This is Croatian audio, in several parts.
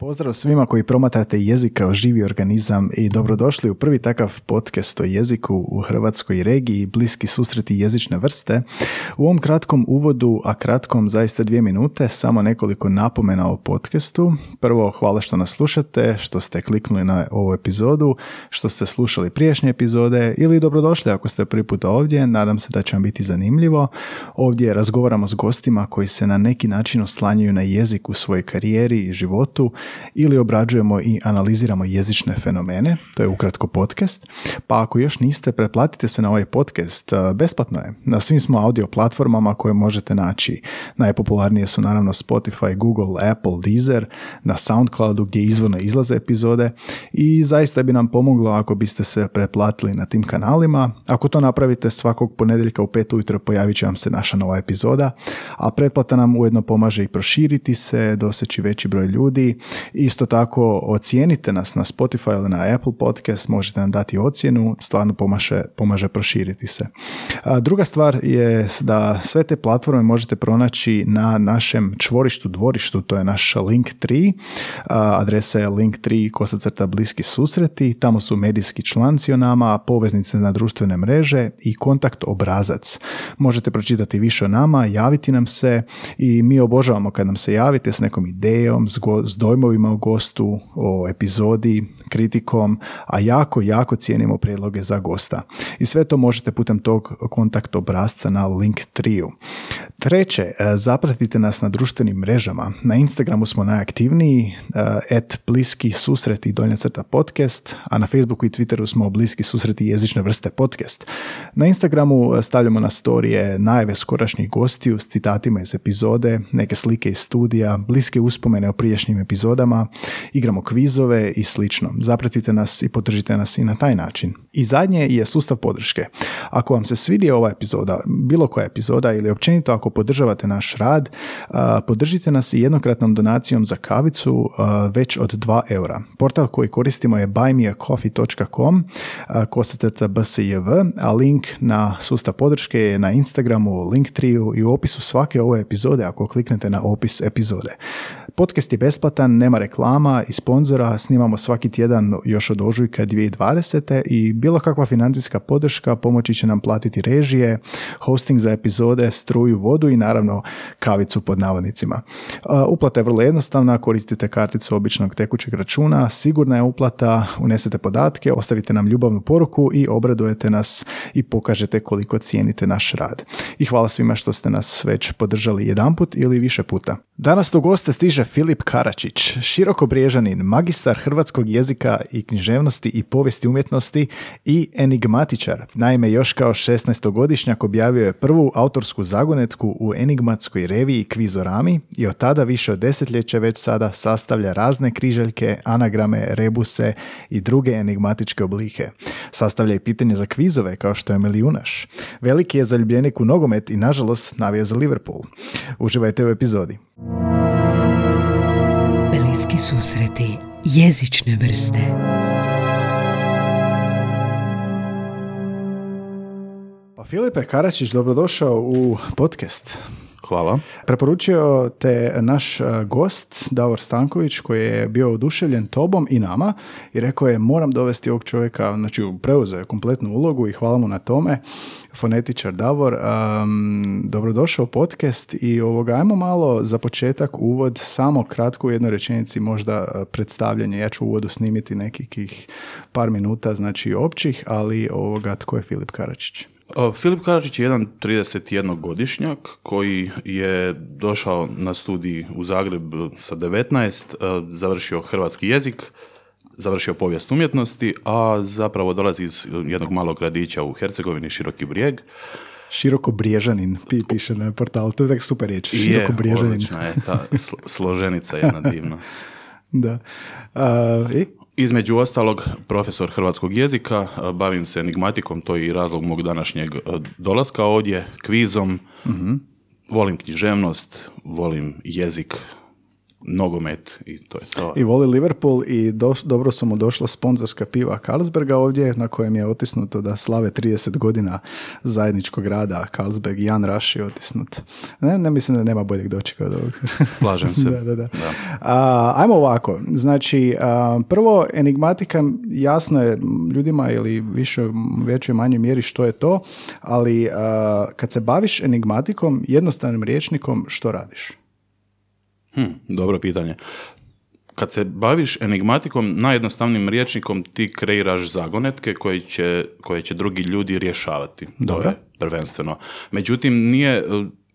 Pozdrav svima koji promatrate jezik kao živi organizam i dobrodošli u prvi takav podcast o jeziku u hrvatskoj regiji Bliski susreti jezične vrste. U ovom kratkom uvodu, a kratkom zaista dvije minute, samo nekoliko napomena o podcastu. Prvo, hvala što nas slušate, što ste kliknuli na ovu epizodu, što ste slušali prijašnje epizode ili dobrodošli ako ste prvi puta ovdje. Nadam se da će vam biti zanimljivo. Ovdje razgovaramo s gostima koji se na neki način oslanjaju na jezik u svojoj karijeri i životu ili obrađujemo i analiziramo jezične fenomene, to je ukratko podcast, pa ako još niste, pretplatite se na ovaj podcast, besplatno je. Na svim smo audio platformama koje možete naći. Najpopularnije su naravno Spotify, Google, Apple, Deezer, na Soundcloudu gdje izvorno izlaze epizode i zaista bi nam pomoglo ako biste se pretplatili na tim kanalima. Ako to napravite svakog ponedjeljka u pet ujutro pojavit će vam se naša nova epizoda, a pretplata nam ujedno pomaže i proširiti se, doseći veći broj ljudi Isto tako ocijenite nas na Spotify ili na Apple Podcast, možete nam dati ocjenu, stvarno pomaže, pomaže proširiti se. A druga stvar je da sve te platforme možete pronaći na našem čvorištu, dvorištu, to je naš link 3. Adresa je link 3 kosacrta bliski susreti, tamo su medijski članci o nama, poveznice na društvene mreže i kontakt obrazac. Možete pročitati više o nama, javiti nam se i mi obožavamo kad nam se javite s nekom idejom, s, s dojmovima o gostu, o epizodi, kritikom, a jako, jako cijenimo prijedloge za gosta. I sve to možete putem tog kontakt obrazca na link triju. Treće, e, zapratite nas na društvenim mrežama. Na Instagramu smo najaktivniji, et bliski susreti donja crta podcast, a na Facebooku i Twitteru smo bliski susreti jezične vrste podcast. Na Instagramu e, stavljamo na storije najave skorašnjih gostiju s citatima iz epizode, neke slike iz studija, bliske uspomene o prijašnjim epizodama, igramo kvizove i slično. Zapratite nas i podržite nas i na taj način. I zadnje je sustav podrške. Ako vam se svidi ova epizoda, bilo koja epizoda ili općenito ako podržavate naš rad, podržite nas i jednokratnom donacijom za kavicu već od 2 eura. Portal koji koristimo je buymeacoffee.com kosacrta bsjv, a link na sustav podrške je na Instagramu, Linktree i u opisu svake ove epizode ako kliknete na opis epizode. Podcast je besplatan, nema reklama i sponzora, snimamo svaki tjedan još od ožujka 2020. i bilo kakva financijska podrška pomoći će nam platiti režije, hosting za epizode, struju, vodu i naravno kavicu pod navodnicima. Uplata je vrlo jednostavna, koristite karticu običnog tekućeg računa, sigurna je uplata, unesete podatke, ostavite nam ljubavnu poruku i obradujete nas i pokažete koliko cijenite naš rad. I hvala svima što ste nas već podržali jedanput ili više puta. Danas do goste stiže Filip Karačić, široko briježanin, magistar hrvatskog jezika i književnosti i povijesti umjetnosti i enigmatičar. Naime, još kao 16-godišnjak objavio je prvu autorsku zagonetku u enigmatskoj reviji Kvizorami i od tada više od desetljeća već sada sastavlja razne križaljke, anagrame, rebuse i druge enigmatičke oblike. Sastavlja i pitanje za kvizove kao što je Milijunaš. Veliki je zaljubljenik u nogomet i nažalost navija za Liverpool. Uživajte u epizodi. Bliski susreti jezične vrste. Pa Filipe Karačić, dobrodošao u podcast. Hvala. Preporučio te naš e, gost Davor Stanković koji je bio oduševljen tobom i nama i rekao je moram dovesti ovog čovjeka, znači preuzeo je kompletnu ulogu i hvala mu na tome. Fonetičar Davor, um, dobrodošao podcast i ovoga, ajmo malo za početak uvod, samo kratko u jednoj rečenici možda e, predstavljanje. Ja ću uvodu snimiti nekih par minuta, znači općih, ali ovoga, tko je Filip Karačić? Filip Karačić je jedan 31-godišnjak koji je došao na studij u Zagreb sa 19, završio hrvatski jezik, završio povijest umjetnosti, a zapravo dolazi iz jednog malog gradića u Hercegovini, Široki brijeg. Široko briježanin, piše na portalu, to je tako super riječ. Široko briježanin. Je, je ta složenica jedna divna. da. I? Između ostalog, profesor hrvatskog jezika, bavim se enigmatikom, to je i razlog mog današnjeg dolaska ovdje, kvizom, mm volim književnost, volim jezik, nogomet i to je to. I voli Liverpool i do, dobro su mu došla sponzorska piva Carlsberga ovdje na kojem je otisnuto da slave 30 godina zajedničkog rada Carlsberg i Jan Raš je otisnut. Ne, ne mislim da nema boljeg dočeka od ovog. Slažem se. da, da, da. A, ajmo ovako. Znači, a, prvo, enigmatika jasno je ljudima ili više, većoj manjoj mjeri što je to, ali a, kad se baviš enigmatikom, jednostavnim riječnikom, što radiš? Hm, dobro pitanje. Kad se baviš enigmatikom, najjednostavnijim rječnikom ti kreiraš zagonetke koje će, koje će drugi ljudi rješavati. Dobro. Je prvenstveno. Međutim, nije e,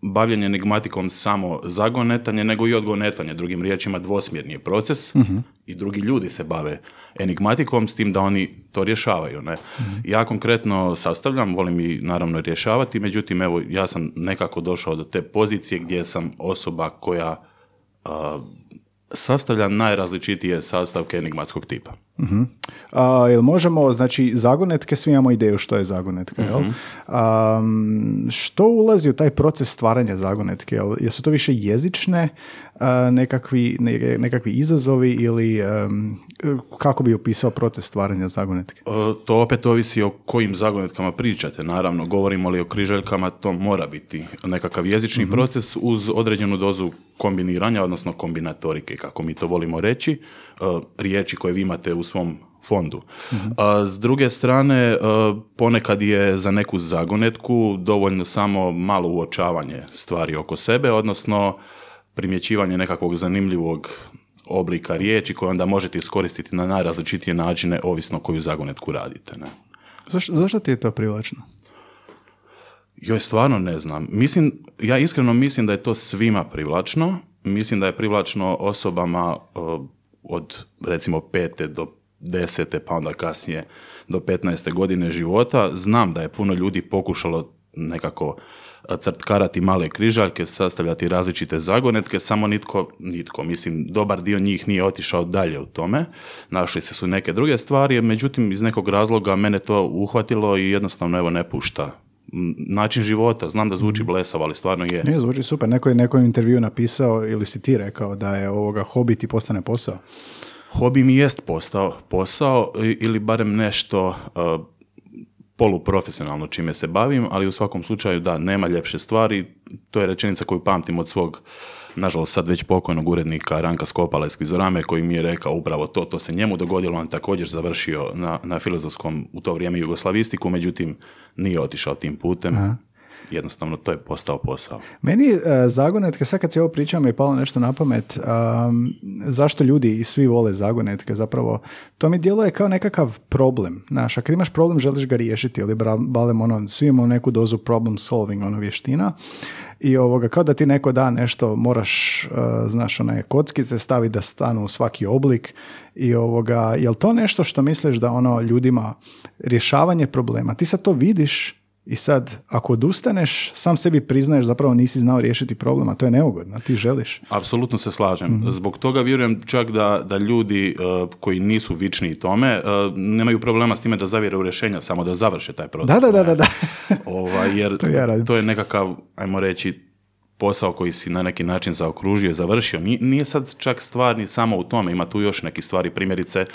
bavljenje enigmatikom samo zagonetanje, nego i odgonetanje. Drugim riječima dvosmjerni je proces i drugi ljudi se bave enigmatikom s tim da oni to rješavaju. Ne? Ja konkretno sastavljam, volim i naravno rješavati, međutim evo ja sam nekako došao do te pozicije gdje sam osoba koja sastavlja najrazličitije sastavke enigmatskog tipa. A, jel možemo, znači, zagonetke, svi imamo ideju što je zagonetka, jel? Am, što ulazi u taj proces stvaranja zagonetke? Jel, jesu to više jezične a, nekakvi, ne- nekakvi izazovi ili am, kako bi opisao proces stvaranja zagonetke? E, To opet ovisi o kojim zagonetkama pričate. Naravno, govorimo li o križaljkama, to mora biti nekakav jezični proces uz određenu dozu kombiniranja, odnosno kombinatorike, kako mi to volimo reći, e, riječi koje vi imate u svom fondu. A s druge strane, e, ponekad je za neku zagonetku dovoljno samo malo uočavanje stvari oko sebe, odnosno primjećivanje nekakvog zanimljivog oblika riječi koje onda možete iskoristiti na najrazličitije načine ovisno koju zagonetku radite. Ne? Zašto, zašto ti je to privlačno? Joj, stvarno ne znam. Mislim, ja iskreno mislim da je to svima privlačno. Mislim da je privlačno osobama uh, od recimo pete do desete, pa onda kasnije do 15. godine života. Znam da je puno ljudi pokušalo nekako uh, crtkarati male križaljke, sastavljati različite zagonetke, samo nitko, nitko, mislim, dobar dio njih nije otišao dalje u tome. Našli se su neke druge stvari, međutim, iz nekog razloga mene to uhvatilo i jednostavno evo ne pušta način života. Znam da zvuči blesavo, ali stvarno je. Ne, zvuči super. Neko je nekom intervju napisao ili si ti rekao da je ovoga hobi ti postane posao. Hobi mi jest postao posao ili barem nešto uh, poluprofesionalno čime se bavim, ali u svakom slučaju da, nema ljepše stvari. To je rečenica koju pamtim od svog nažalost sad već pokojnog urednika Ranka Skopala iz Skizorame koji mi je rekao upravo to, to se njemu dogodilo, on također završio na, na filozofskom u to vrijeme jugoslavistiku, međutim nije otišao tim putem. Jednostavno to je postao posao. Meni uh, zagonetke, sad kad si ovo pričao mi je palo nešto na pamet, um, zašto ljudi i svi vole zagonetke, zapravo. To mi djeluje kao nekakav problem, znaš, ako imaš problem želiš ga riješiti, ili balem ono, svi imamo neku dozu problem solving, ono, vještina, i ovoga, kao da ti neko da nešto, moraš, uh, znaš, one kockice staviti da stanu u svaki oblik i ovoga, jel to nešto što misliš da ono ljudima rješavanje problema, ti sad to vidiš i sad, ako odustaneš, sam sebi priznaješ zapravo nisi znao riješiti problem, a to je neugodno, ti želiš. Apsolutno se slažem. Zbog toga vjerujem čak da, da ljudi uh, koji nisu vični tome uh, nemaju problema s time da zavjere u rješenja, samo da završe taj proces. Da, da, da, da, da. Ovaj, jer To ja to je nekakav, ajmo reći, posao koji si na neki način zaokružio i završio. Nije, nije sad čak stvar ni samo u tome, ima tu još neki stvari, primjerice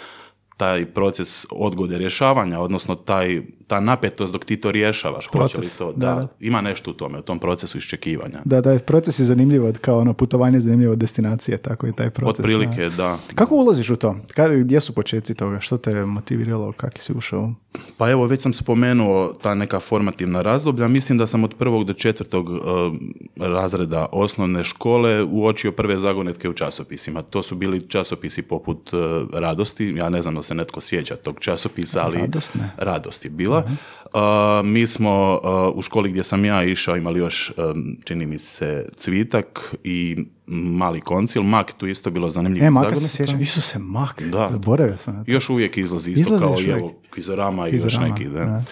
taj proces odgode rješavanja, odnosno taj, ta napetost dok ti to rješavaš. Hoće li Proces, to, da, da, da. ima nešto u tome, u tom procesu iščekivanja. Da, da, proces je zanimljiv od kao ono putovanje je zanimljivo od destinacije, tako i taj proces. Otprilike, da. da. Kako ulaziš u to? Kad, gdje su početci toga? Što te motiviralo? Kako si ušao? Pa evo, već sam spomenuo ta neka formativna razdoblja. Mislim da sam od prvog do četvrtog eh, razreda osnovne škole uočio prve zagonetke u časopisima. To su bili časopisi poput eh, Radosti. Ja ne znam da se netko sjeća tog časopisa, ali Radost. Radost je bila. Eh, mi smo eh, u školi gdje sam ja išao imali još, čini mi se, Cvitak i Mali koncil. Mak tu isto bilo zanimljivo. E, maka se sjećam. Isuse, mak. Da. Zaboravio sam. Još uvijek izlazi isto Izlazi kao i uvijek. evo Kizorama i još neki. Da.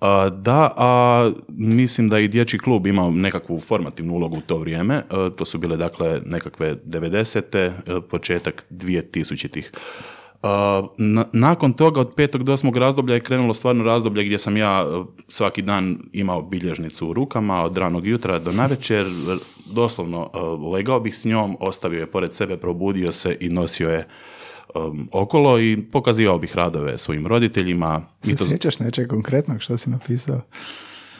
A, da, a mislim da i dječji klub imao nekakvu formativnu ulogu u to vrijeme. E, to su bile dakle nekakve 90. e, početak 2000-ih. Na- nakon toga od petog do osmog razdoblja je krenulo stvarno razdoblje gdje sam ja e, svaki dan imao bilježnicu u rukama od ranog jutra do navečer, doslovno e, legao bih s njom, ostavio je pored sebe, probudio se i nosio je um, okolo i pokazivao bih radove svojim roditeljima. I Se to- sjećaš nečeg konkretnog što si napisao?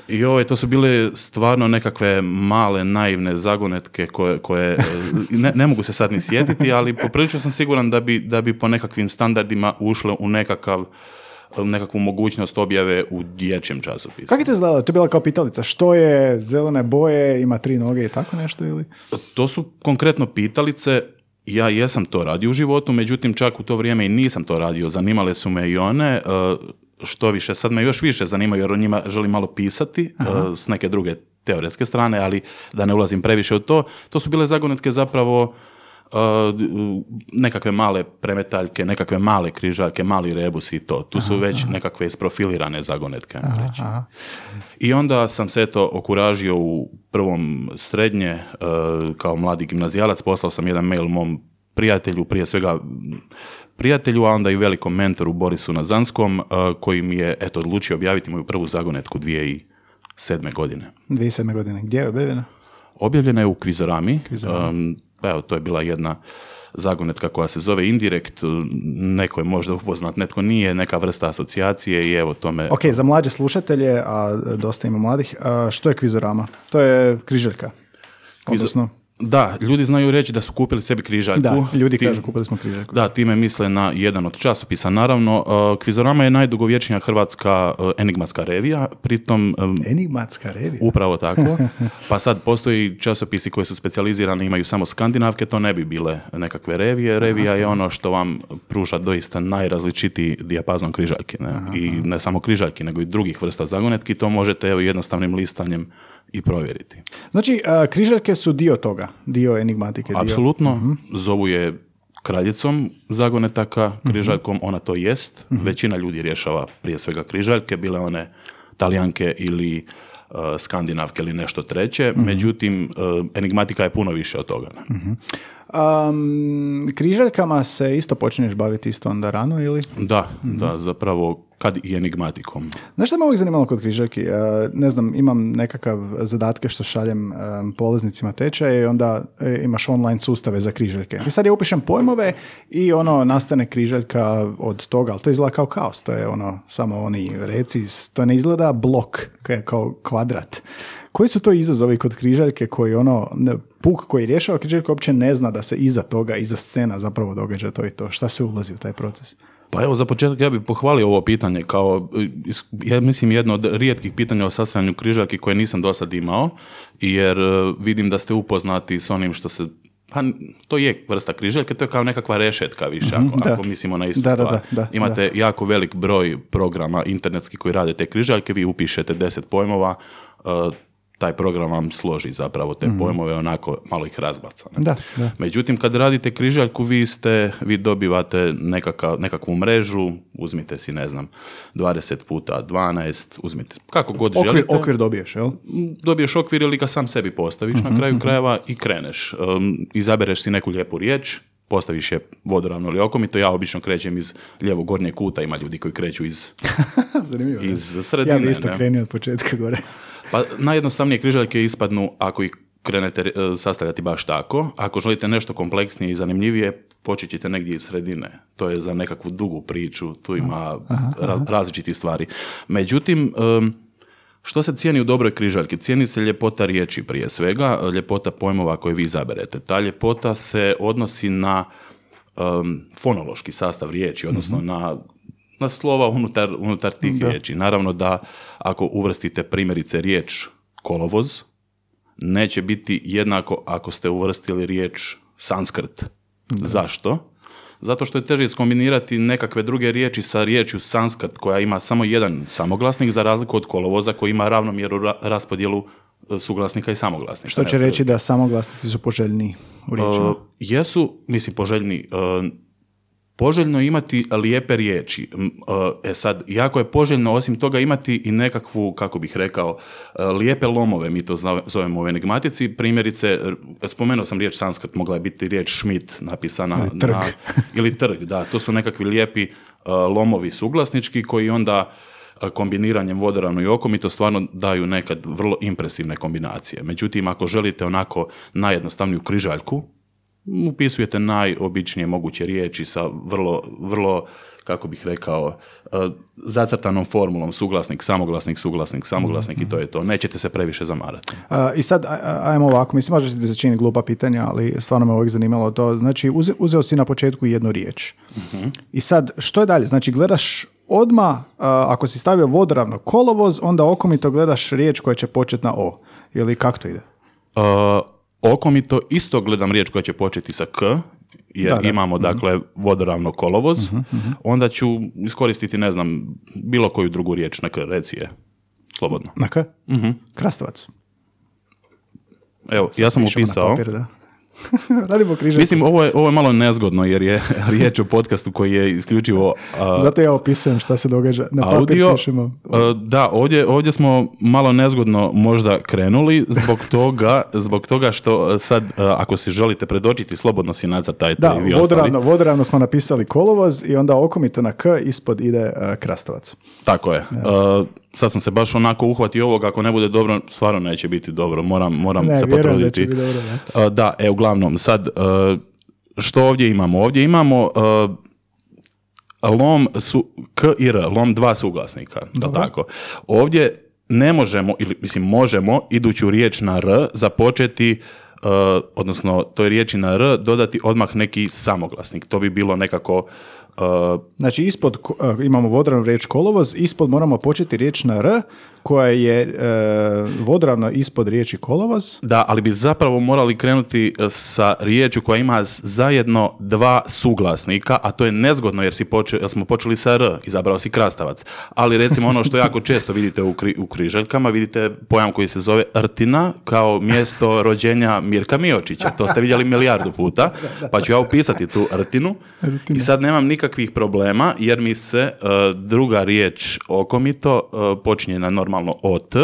I ove, to su bile stvarno nekakve male, naivne zagonetke koje, koje e, ne, ne mogu se sad ni sjetiti, ali poprilično sam siguran da bi, da bi po nekakvim standardima ušle u nekakav nekakvu mogućnost objave u dječjem časopisu. Kako je to izgledalo? To je bila kao pitalica. Što je zelene boje, ima tri noge i tako nešto ili? To su konkretno pitalice, ja jesam to radio u životu, međutim čak u to vrijeme i nisam to radio, zanimale su me i one, e, što više, sad me još više zanimaju jer o njima želim malo pisati e, s neke druge teoretske strane, ali da ne ulazim previše u to, to su bile zagonetke zapravo e, nekakve male premetaljke, nekakve male križaljke, mali rebus i to. Tu su već nekakve isprofilirane zagonetke. reći. Aha. I onda sam se eto okuražio u prvom srednje e, kao mladi gimnazijalac, poslao sam jedan mail mom prijatelju, prije svega prijatelju, a onda i velikom mentoru Borisu Nazanskom, e, koji mi je eto odlučio objaviti moju prvu zagonetku 2007. godine. 2007. godine. Gdje je objavljena? Objavljena je u Kvizorami. Um, evo, to je bila jedna zagonetka koja se zove Indirekt. Neko je možda upoznat, netko nije, neka vrsta asocijacije i evo tome... Ok, za mlađe slušatelje, a dosta ima mladih, a što je kvizorama? To je križaljka. Odnosno, Da, ljudi znaju reći da su kupili sebi križaljku. da, ljudi kažu kupili smo križaljku. Da, time misle na jedan od časopisa. Naravno, uh, Kvizorama je najdugovječnija hrvatska uh, enigmatska revija, pritom um, Enigmatska revija. upravo tako. Pa sad postoji časopisi koji su specijalizirani, imaju samo skandinavke, to ne bi bile nekakve revije. Revija je ono što vam pruža doista najrazličitiji dijapazon križaljki. Ne? I ne samo križaljki, nego i drugih vrsta zagonetki. To možete evo jednostavnim listanjem i provjeriti. Znači, a, križaljke su dio toga, dio enigmatike. Dio... Apsolutno. Zovu je kraljicom zagonetaka, križaljkom, ona to jest. Većina ljudi rješava prije svega križaljke, bile one talijanke ili uh, skandinavke ili nešto treće. Međutim, uh, enigmatika je puno više od toga. Am, križaljkama se isto počinješ baviti isto onda rano ili? Da, da, zapravo kad i enigmatikom. Znaš što me uvijek zanimalo kod križaljki? E, ne znam, imam nekakav zadatke što šaljem e, polaznicima tečaje i onda e, imaš online sustave za križaljke. I sad ja upišem pojmove i ono nastane križaljka od toga, ali to izgleda kao kaos. To je ono, samo oni reci, to ne izgleda blok, kao- kvadrat. Koji su to izazovi kod križaljke koji ono, puk koji rješava križaljku uopće ne zna da se iza toga, iza scena zapravo događa to i to. Šta sve ulazi u taj proces? Pa evo, za početak ja bih pohvalio ovo pitanje kao, ja mislim, jedno od rijetkih pitanja o sastavljanju križaljki koje nisam do sad imao, jer e, vidim da ste upoznati s onim što se pa to je vrsta križaljke, to je kao nekakva rešetka više, ako, Mhm, da. ako mislimo na istu Da, stvar. da, da, Imate jako velik broj programa internetskih koji rade te križaljke, vi upišete 10 pojmova, e, taj program vam složi zapravo te pojmove, onako malo ih razbaca. ne? Mhm. Da, da. Međutim, kad radite križaljku, vi ste, vi dobivate nekakav, nekakvu mrežu, uzmite si, ne znam, 20 puta 12, uzmite kako god Okvir, želite. okvir dobiješ, jel? Dobiješ okvir ili ga sam sebi postaviš na kraju krajeva i kreneš. Um, izabereš si neku lijepu riječ, postaviš je vodoravno ili okomito, ja obično krećem iz lijevog gornjeg kuta, ima ljudi koji kreću iz, Zanimljivo. iz sredine. Ja bi isto ne? krenio od početka gore. Pa najjednostavnije križaljke ispadnu ako ih krenete e, sastavljati baš tako. Ako želite nešto kompleksnije i zanimljivije, počet ćete negdje iz sredine. To je za nekakvu dugu priču, tu ima ra- različitih stvari. Međutim, što se cijeni u dobroj križaljki? Cijeni se ljepota riječi prije svega, ljepota pojmova koje vi izaberete. Ta ljepota se odnosi na em, fonološki sastav riječi, odnosno na na slova unutar, unutar tih riječi. Naravno da ako uvrstite primjerice riječ kolovoz, neće biti jednako ako ste uvrstili riječ sanskrt. Zašto? Zato što je teže iskombinirati nekakve druge riječi sa riječju sanskrt koja ima samo jedan samoglasnik za razliku od kolovoza koji ima ravnomjeru ra- raspodjelu e, suglasnika i samoglasnika. Što će reći da samoglasnici su poželjniji u riječima. Uh, jesu, mislim, poželjni. uh, Poželjno je imati lijepe riječi. E sad, jako je poželjno osim toga imati i nekakvu, kako bih rekao, e, lijepe lomove, mi to zovemo u enigmatici. Primjerice, r- spomenuo sam riječ sanskrt, mogla je biti riječ šmit napisana. Ili trg. Na, ili trg, da. To su nekakvi lijepi e, lomovi suglasnički koji onda e, kombiniranjem vodoravno i okomito stvarno daju nekad vrlo impresivne kombinacije. Međutim, ako želite onako najjednostavniju križaljku, upisujete najobičnije moguće riječi sa vrlo, vrlo kako bih rekao, e, zacrtanom formulom suglasnik, samoglasnik, suglasnik, samoglasnik i to je to. Nećete se previše zamarati. A, I sad, ajmo ovako, mislim, može ti se čini glupa pitanja, ali stvarno me uvijek zanimalo to. Znači, uze- uzeo si na početku jednu riječ. I sad, što je dalje? Znači, gledaš odma ako si stavio vodoravno kolovoz, onda okomito gledaš riječ koja će početi na O. Ili kako to ide? Uh, okomito isto gledam riječ koja će početi sa k, jer Da, da. imamo dakle vodoravno kolovoz, onda ću iskoristiti, ne znam, bilo koju drugu riječ, neka reci je, slobodno. Na K? Krastavac. Evo, ja sam na upisao, papir, da. Radimo križaljku. mislim ovo je, ovo je malo nezgodno jer je riječ o podcastu koji je isključivo a, Zato ja opisujem šta se događa. Na audio. pišemo. A, da, ovdje, ovdje smo malo nezgodno možda krenuli zbog toga, zbog toga što sad, a, ako si želite predočiti, slobodno si nacrtajte Da, i vi ostali. vodoravno, vodoravno smo napisali kolovoz i onda okomito na K ispod ide uh, krastavac. Tako je. Uh, sad sam se baš onako uhvatio ovog, ako ne bude dobro, stvarno neće biti dobro. Moram, moram Ne, se vjerujem da potruditi. će biti dobro, da. Uh, da, e, uglavnom, sad, uh, što ovdje imamo? Ovdje imamo uh, lom su, k i r, lom dva suglasnika, da tako. Ovdje ne možemo, ili mislim možemo, iduću riječ na r, započeti uh, odnosno toj riječi na r dodati odmah neki samoglasnik. To bi bilo nekako uh, Znači, ispod uh, imamo vodoravnu riječ kolovoz, ispod moramo početi riječ na R, koja je uh, vodoravno ispod riječi kolovoz. Da, ali bi zapravo morali krenuti e, sa riječju koja ima zajedno dva suglasnika, a to je nezgodno jer, si poče, jer smo počeli sa R, izabrao si krastavac. Ali recimo ono što jako često vidite u, kri, u križaljkama, vidite pojam koji se zove Rtina kao mjesto rođenja Mirka Miočića. To ste vidjeli milijardu puta, pa ću ja upisati tu Rtinu. I sad nemam nikakvih problema jer mi se e, druga riječ okomito e, počinje na normalno OT,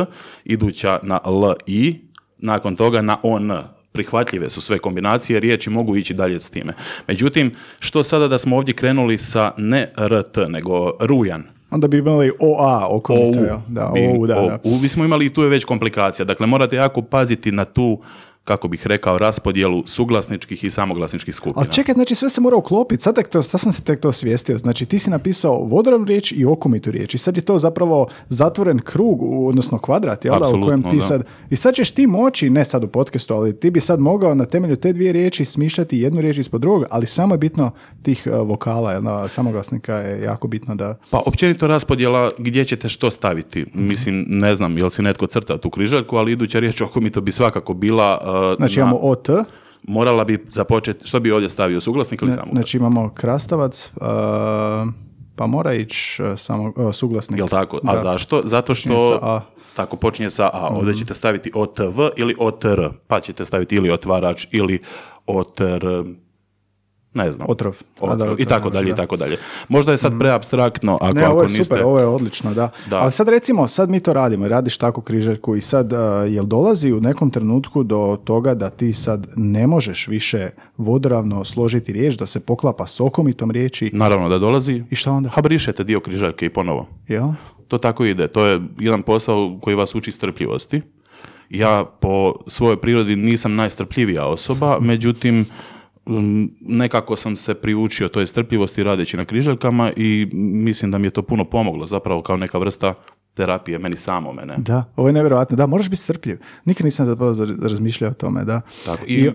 iduća na L i, nakon toga na ON. Prihvatljive su sve kombinacije, riječi mogu ići dalje s time. Međutim, što sada da smo ovdje krenuli sa ne RT, nego rujan, Onda bi imali OA okomito. OU? Da, bi- OU, da, da. OU bismo imali i tu je već komplikacija. Dakle, morate jako paziti na tu, kako bih rekao, raspodjelu suglasničkih i samoglasničkih skupina. Ali čekaj, znači sve se mora uklopiti. Sad, tek to, sad sam se tek to osvijestio. Znači ti si napisao vodoravnu riječ i okomitu riječ. I sad je to zapravo zatvoren krug, odnosno kvadrat, jel da, u kojem ti da. sad... I sad ćeš ti moći, ne sad u podcastu, ali ti bi sad mogao na temelju te dvije riječi smišljati jednu riječ ispod drugog, ali samo je bitno tih uh, vokala, jel samoglasnika je jako bitno da... Pa općenito raspodjela gdje ćete što staviti. Mislim, ne znam jel si netko crtao tu križaljku, ali iduća riječ oko mi to bi svakako bila... uh, Znači na- imamo OT, morala bi započeti, što bi ovdje stavio, suglasnik ili samoglasnik? znači imamo krastavac, uh, pa mora ići uh, samo uh, suglasnik. Jel tako? A Da. zašto? Zato što... sa A. Mhm. Tako, počinje sa A. Ovdje ćete staviti OTV ili OTR. Pa ćete staviti ili otvarač ili OTR... Ne znam. Otrov. Otrov. da, I tako dalje, i da. tako dalje. Možda je sad preabstraktno ako, Ne, ovo ako je niste... super, ovo je odlično, da. Da. Ali sad recimo, sad mi to radimo, radiš takvu križaljku i sad, uh, jel dolazi u nekom trenutku do toga da ti sad ne možeš više vodoravno složiti riječ, da se poklapa s okomitom riječi, Naravno da dolazi. I šta onda? Ha, brišete dio križaljke i ponovo. jel? To tako ide. To je jedan posao koji vas uči strpljivosti. Ja po svojoj prirodi nisam najstrpljivija osoba, međutim, nekako sam se priučio toj strpljivosti radeći na križaljkama i mislim da mi je to puno pomoglo zapravo kao neka vrsta terapije meni samo mene. Da, ovo je nevjerojatno. Da, moraš biti strpljiv. Nikad nisam zapravo za- razmišljao o tome, da. Tako, i, e,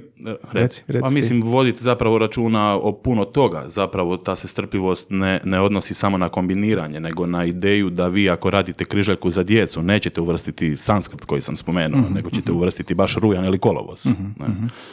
reci, reci, pa mislim voditi zapravo računa o puno toga. Zapravo ta se strpljivost ne, ne odnosi samo na kombiniranje, nego na ideju da vi ako radite križaljku za djecu, nećete uvrstiti sanskrt koji sam spomenuo, Mhm, nego ćete uvrstiti baš rujan ili kolovoz. ne.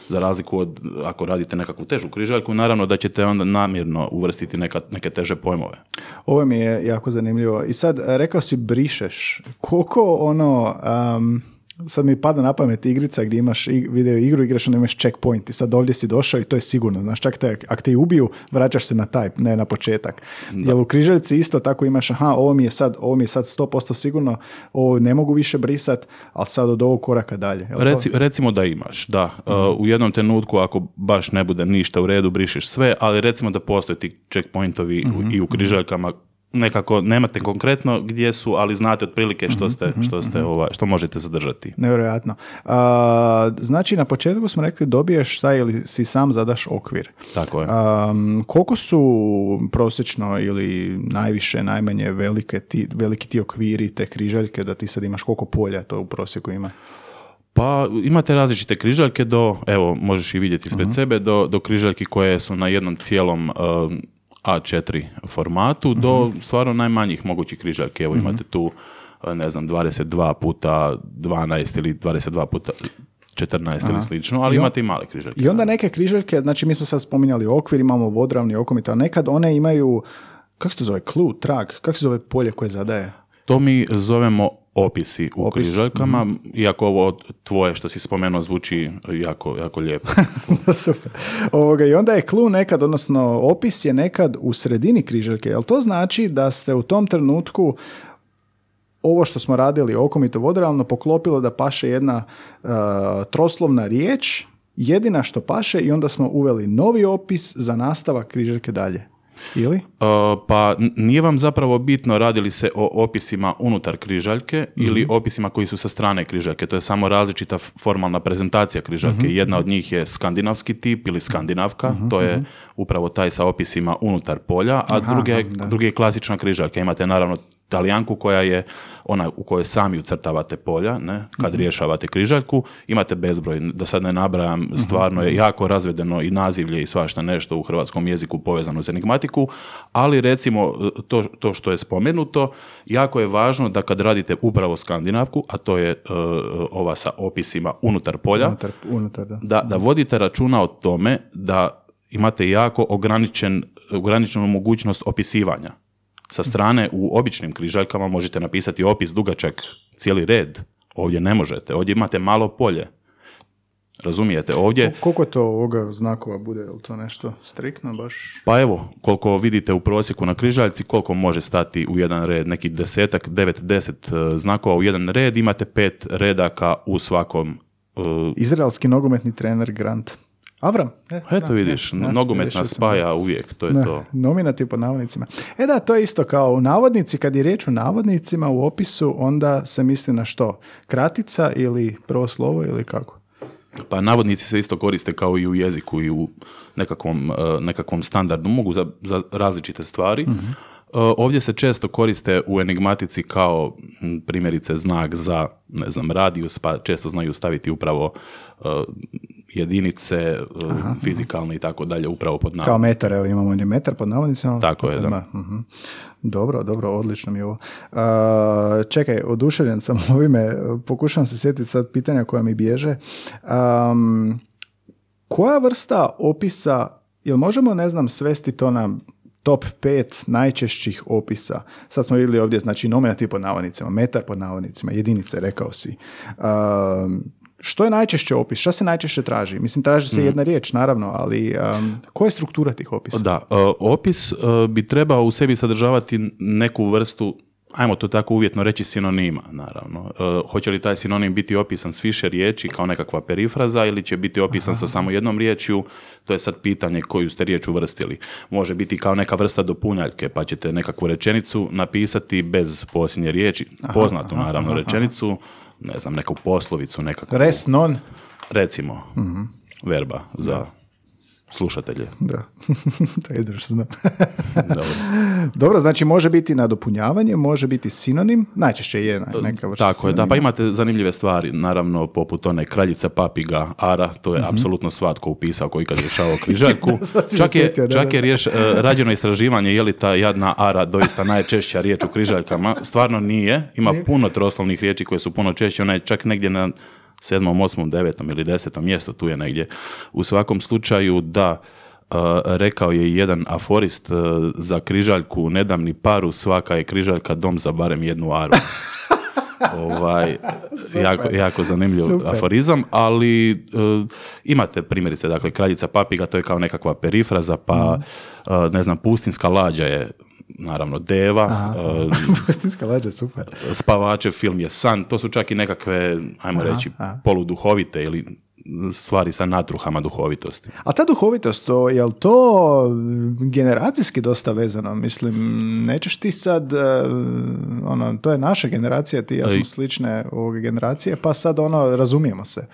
Za razliku od ako radite nekakvu težu križaljku, naravno da ćete onda namjerno uvrstiti neka, neke teže pojmove. Ovo mi je jako zanimljivo. I sad, rekao si brišeš. Koliko ono, um, sad mi pada na pamet igrica gdje imaš video igru, igraš onda imaš checkpoint i sad ovdje si došao i to je sigurno. Znaš, čak te, ako te ubiju, vraćaš se na taj, ne na početak. Jer u križaljci isto tako imaš, aha, ovo mi je sad, ovo mi je sad 100% sigurno, ovo ne mogu više brisat, ali sad od ovog koraka dalje. Jel to- Reci, recimo da imaš, da. Uh, u jednom trenutku ako baš ne bude ništa u redu, brišeš sve, ali recimo da postoje ti checkpointovi u- i u križaljkama nekako nemate konkretno gdje su, ali znate otprilike što ste, što ste ovaj, što možete zadržati. Nevjerojatno. A, znači, na početku smo rekli dobiješ šta ili si sam zadaš okvir. Tako je. Um, koliko su prosječno ili najviše, najmanje velike ti, veliki ti okviri, te križaljke, da ti sad imaš koliko polja to u prosjeku ima? Pa imate različite križaljke do, evo možeš i vidjeti ispred sebe, do, do križaljki koje su na jednom cijelom A4 formatu do stvarno najmanjih mogućih križaljki. Evo imate tu, ne znam, 22 puta 12 ili 22 puta 14 ili slično, ali I on- imate i male križaljke. I onda neke križaljke, znači mi smo sad spominjali okvir, imamo vodravni okomit, a nekad one imaju, kako se to zove, klu, trag, kako se zove polje koje zadaje? To mi zovemo opisi u Opis, križaljkama, iako ovo tvoje što si spomenuo zvuči jako, jako lijepo. Super. Ovoga, I onda je klu nekad, odnosno opis je nekad u sredini križaljke. Jel to znači da ste u tom trenutku ovo što smo radili okomito vodravno poklopilo da paše jedna uh, troslovna riječ, jedina što paše i onda smo uveli novi opis za nastavak križaljke dalje. Ili? Uh, pa nije vam zapravo bitno radi li se o opisima unutar križaljke ili opisima koji su sa strane križaljke. To je samo različita formalna prezentacija križaljke. Jedna od njih je skandinavski tip ili skandinavka, to je upravo taj sa opisima unutar polja, a druge, je- drugi je klasična križaljka. Imate naravno talijanku koja je ona u kojoj sami ucrtavate polja, ne, kad rješavate križaljku, imate bezbroj, da sad ne nabrajam, stvarno je jako razvedeno i nazivlje i svašta nešto u hrvatskom jeziku povezano uz enigmatiku, ali recimo to, to što je spomenuto, jako je važno da kad radite upravo skandinavku, a to je e, ova sa opisima unutar polja, Unutar, unutar, da. da, da vodite računa o tome da imate jako ograničen, ograničenu mogućnost opisivanja. Sa strane u običnim križaljkama možete napisati opis dugačak cijeli red. Ovdje ne možete. Ovdje imate malo polje. Razumijete? Ovdje, Koliko to ovoga znakova bude? Je li to nešto striktno baš? pa evo, koliko vidite u prosjeku na križaljci, koliko može stati u jedan red, neki desetak, devet, deset e, znakova u jedan red, imate pet redaka u svakom e, Izraelski nogometni trener Grant. Avram. E, Eto da, vidiš, da, nogomet riješio nas sam, spaja uvijek, to je Da, to. nominati po navodnicima. E da, to je isto kao u navodnici, kad je riječ o navodnicima u opisu, onda se misli na što? Kratica ili prvo slovo ili kako? Pa navodnici se isto koriste kao i u jeziku i u nekakvom, e, nekakvom standardu, mogu za, za različite stvari. E, Ovdje se često koriste u enigmatici kao primjerice znak za, ne znam, radijus, pa često znaju staviti upravo e, jedinice e, fizikalne i tako dalje upravo pod Kao navodnicima. metar, evo imamo ovdje metar pod navodnicima. Tako je, da. Mhm. Dobro, dobro, odlično mi je ovo. A, čekaj, oduševljen sam ovime, pokušavam se sjetiti sad pitanja koja mi bježe. Am, koja vrsta opisa, jel možemo, ne znam, svesti to na top 5 najčešćih opisa? Sad smo vidjeli ovdje, znači, nominativ pod navodnicima, metar pod navodnicima, jedinice, rekao si. Am, što je najčešće opis? Šta se najčešće traži? Mislim, traži se jedna riječ, naravno, ali um, koja je struktura tih opisa? Da, e, opis e, bi trebao u sebi sadržavati neku vrstu ajmo to tako uvjetno reći sinonima, naravno. E, hoće li taj sinonim biti opisan s više riječi kao nekakva perifraza ili će biti opisan sa samo jednom riječju, to je sad pitanje koju ste riječ uvrstili. Može biti kao neka vrsta dopunjaljke, pa ćete nekakvu rečenicu napisati bez posljednje riječi, poznatu naravno rečenicu, ne znam, neku poslovicu, nekakvu, Res non. recimo, verba za slušatelje. Da, to što znam. Dobro. Dobro, znači može biti nadopunjavanje, može biti sinonim, najčešće je ne- neka vrsta Tako je, da, pa imate zanimljive stvari, naravno poput one kraljica papiga Ara, to je apsolutno svatko upisao koji kad rješavao križaljku. čak je, sjetio, da, čak da, je riješ, e, rađeno istraživanje je li ta jadna Ara doista najčešća riječ u križaljkama. Stvarno nije, ima puno troslovnih riječi koje su puno češće, ona je čak negdje na sedmom, osmom, devetom ili desetom mjestu, tu je negdje. U svakom slučaju da, e, rekao je jedan aforist e, za križaljku, ne dam ni paru, svaka je križaljka dom za barem jednu aru. ovaj, jako, jako zanimljiv Super. aforizam, ali e, imate primjerice, dakle, kraljica papiga, to je kao nekakva perifraza, pa, e, ne znam, pustinska lađa je naravno deva, e, Pustinska lađa, super. spavače film je san, to su čak i nekakve, ajmo reći, poluduhovite ili stvari sa natruhama duhovitosti. A ta duhovitost, to, je li to generacijski dosta vezano? Mislim, nećeš ti sad, e, ono, to je naša generacija, ti ja smo slične ovoga generacije, pa sad ono, razumijemo se.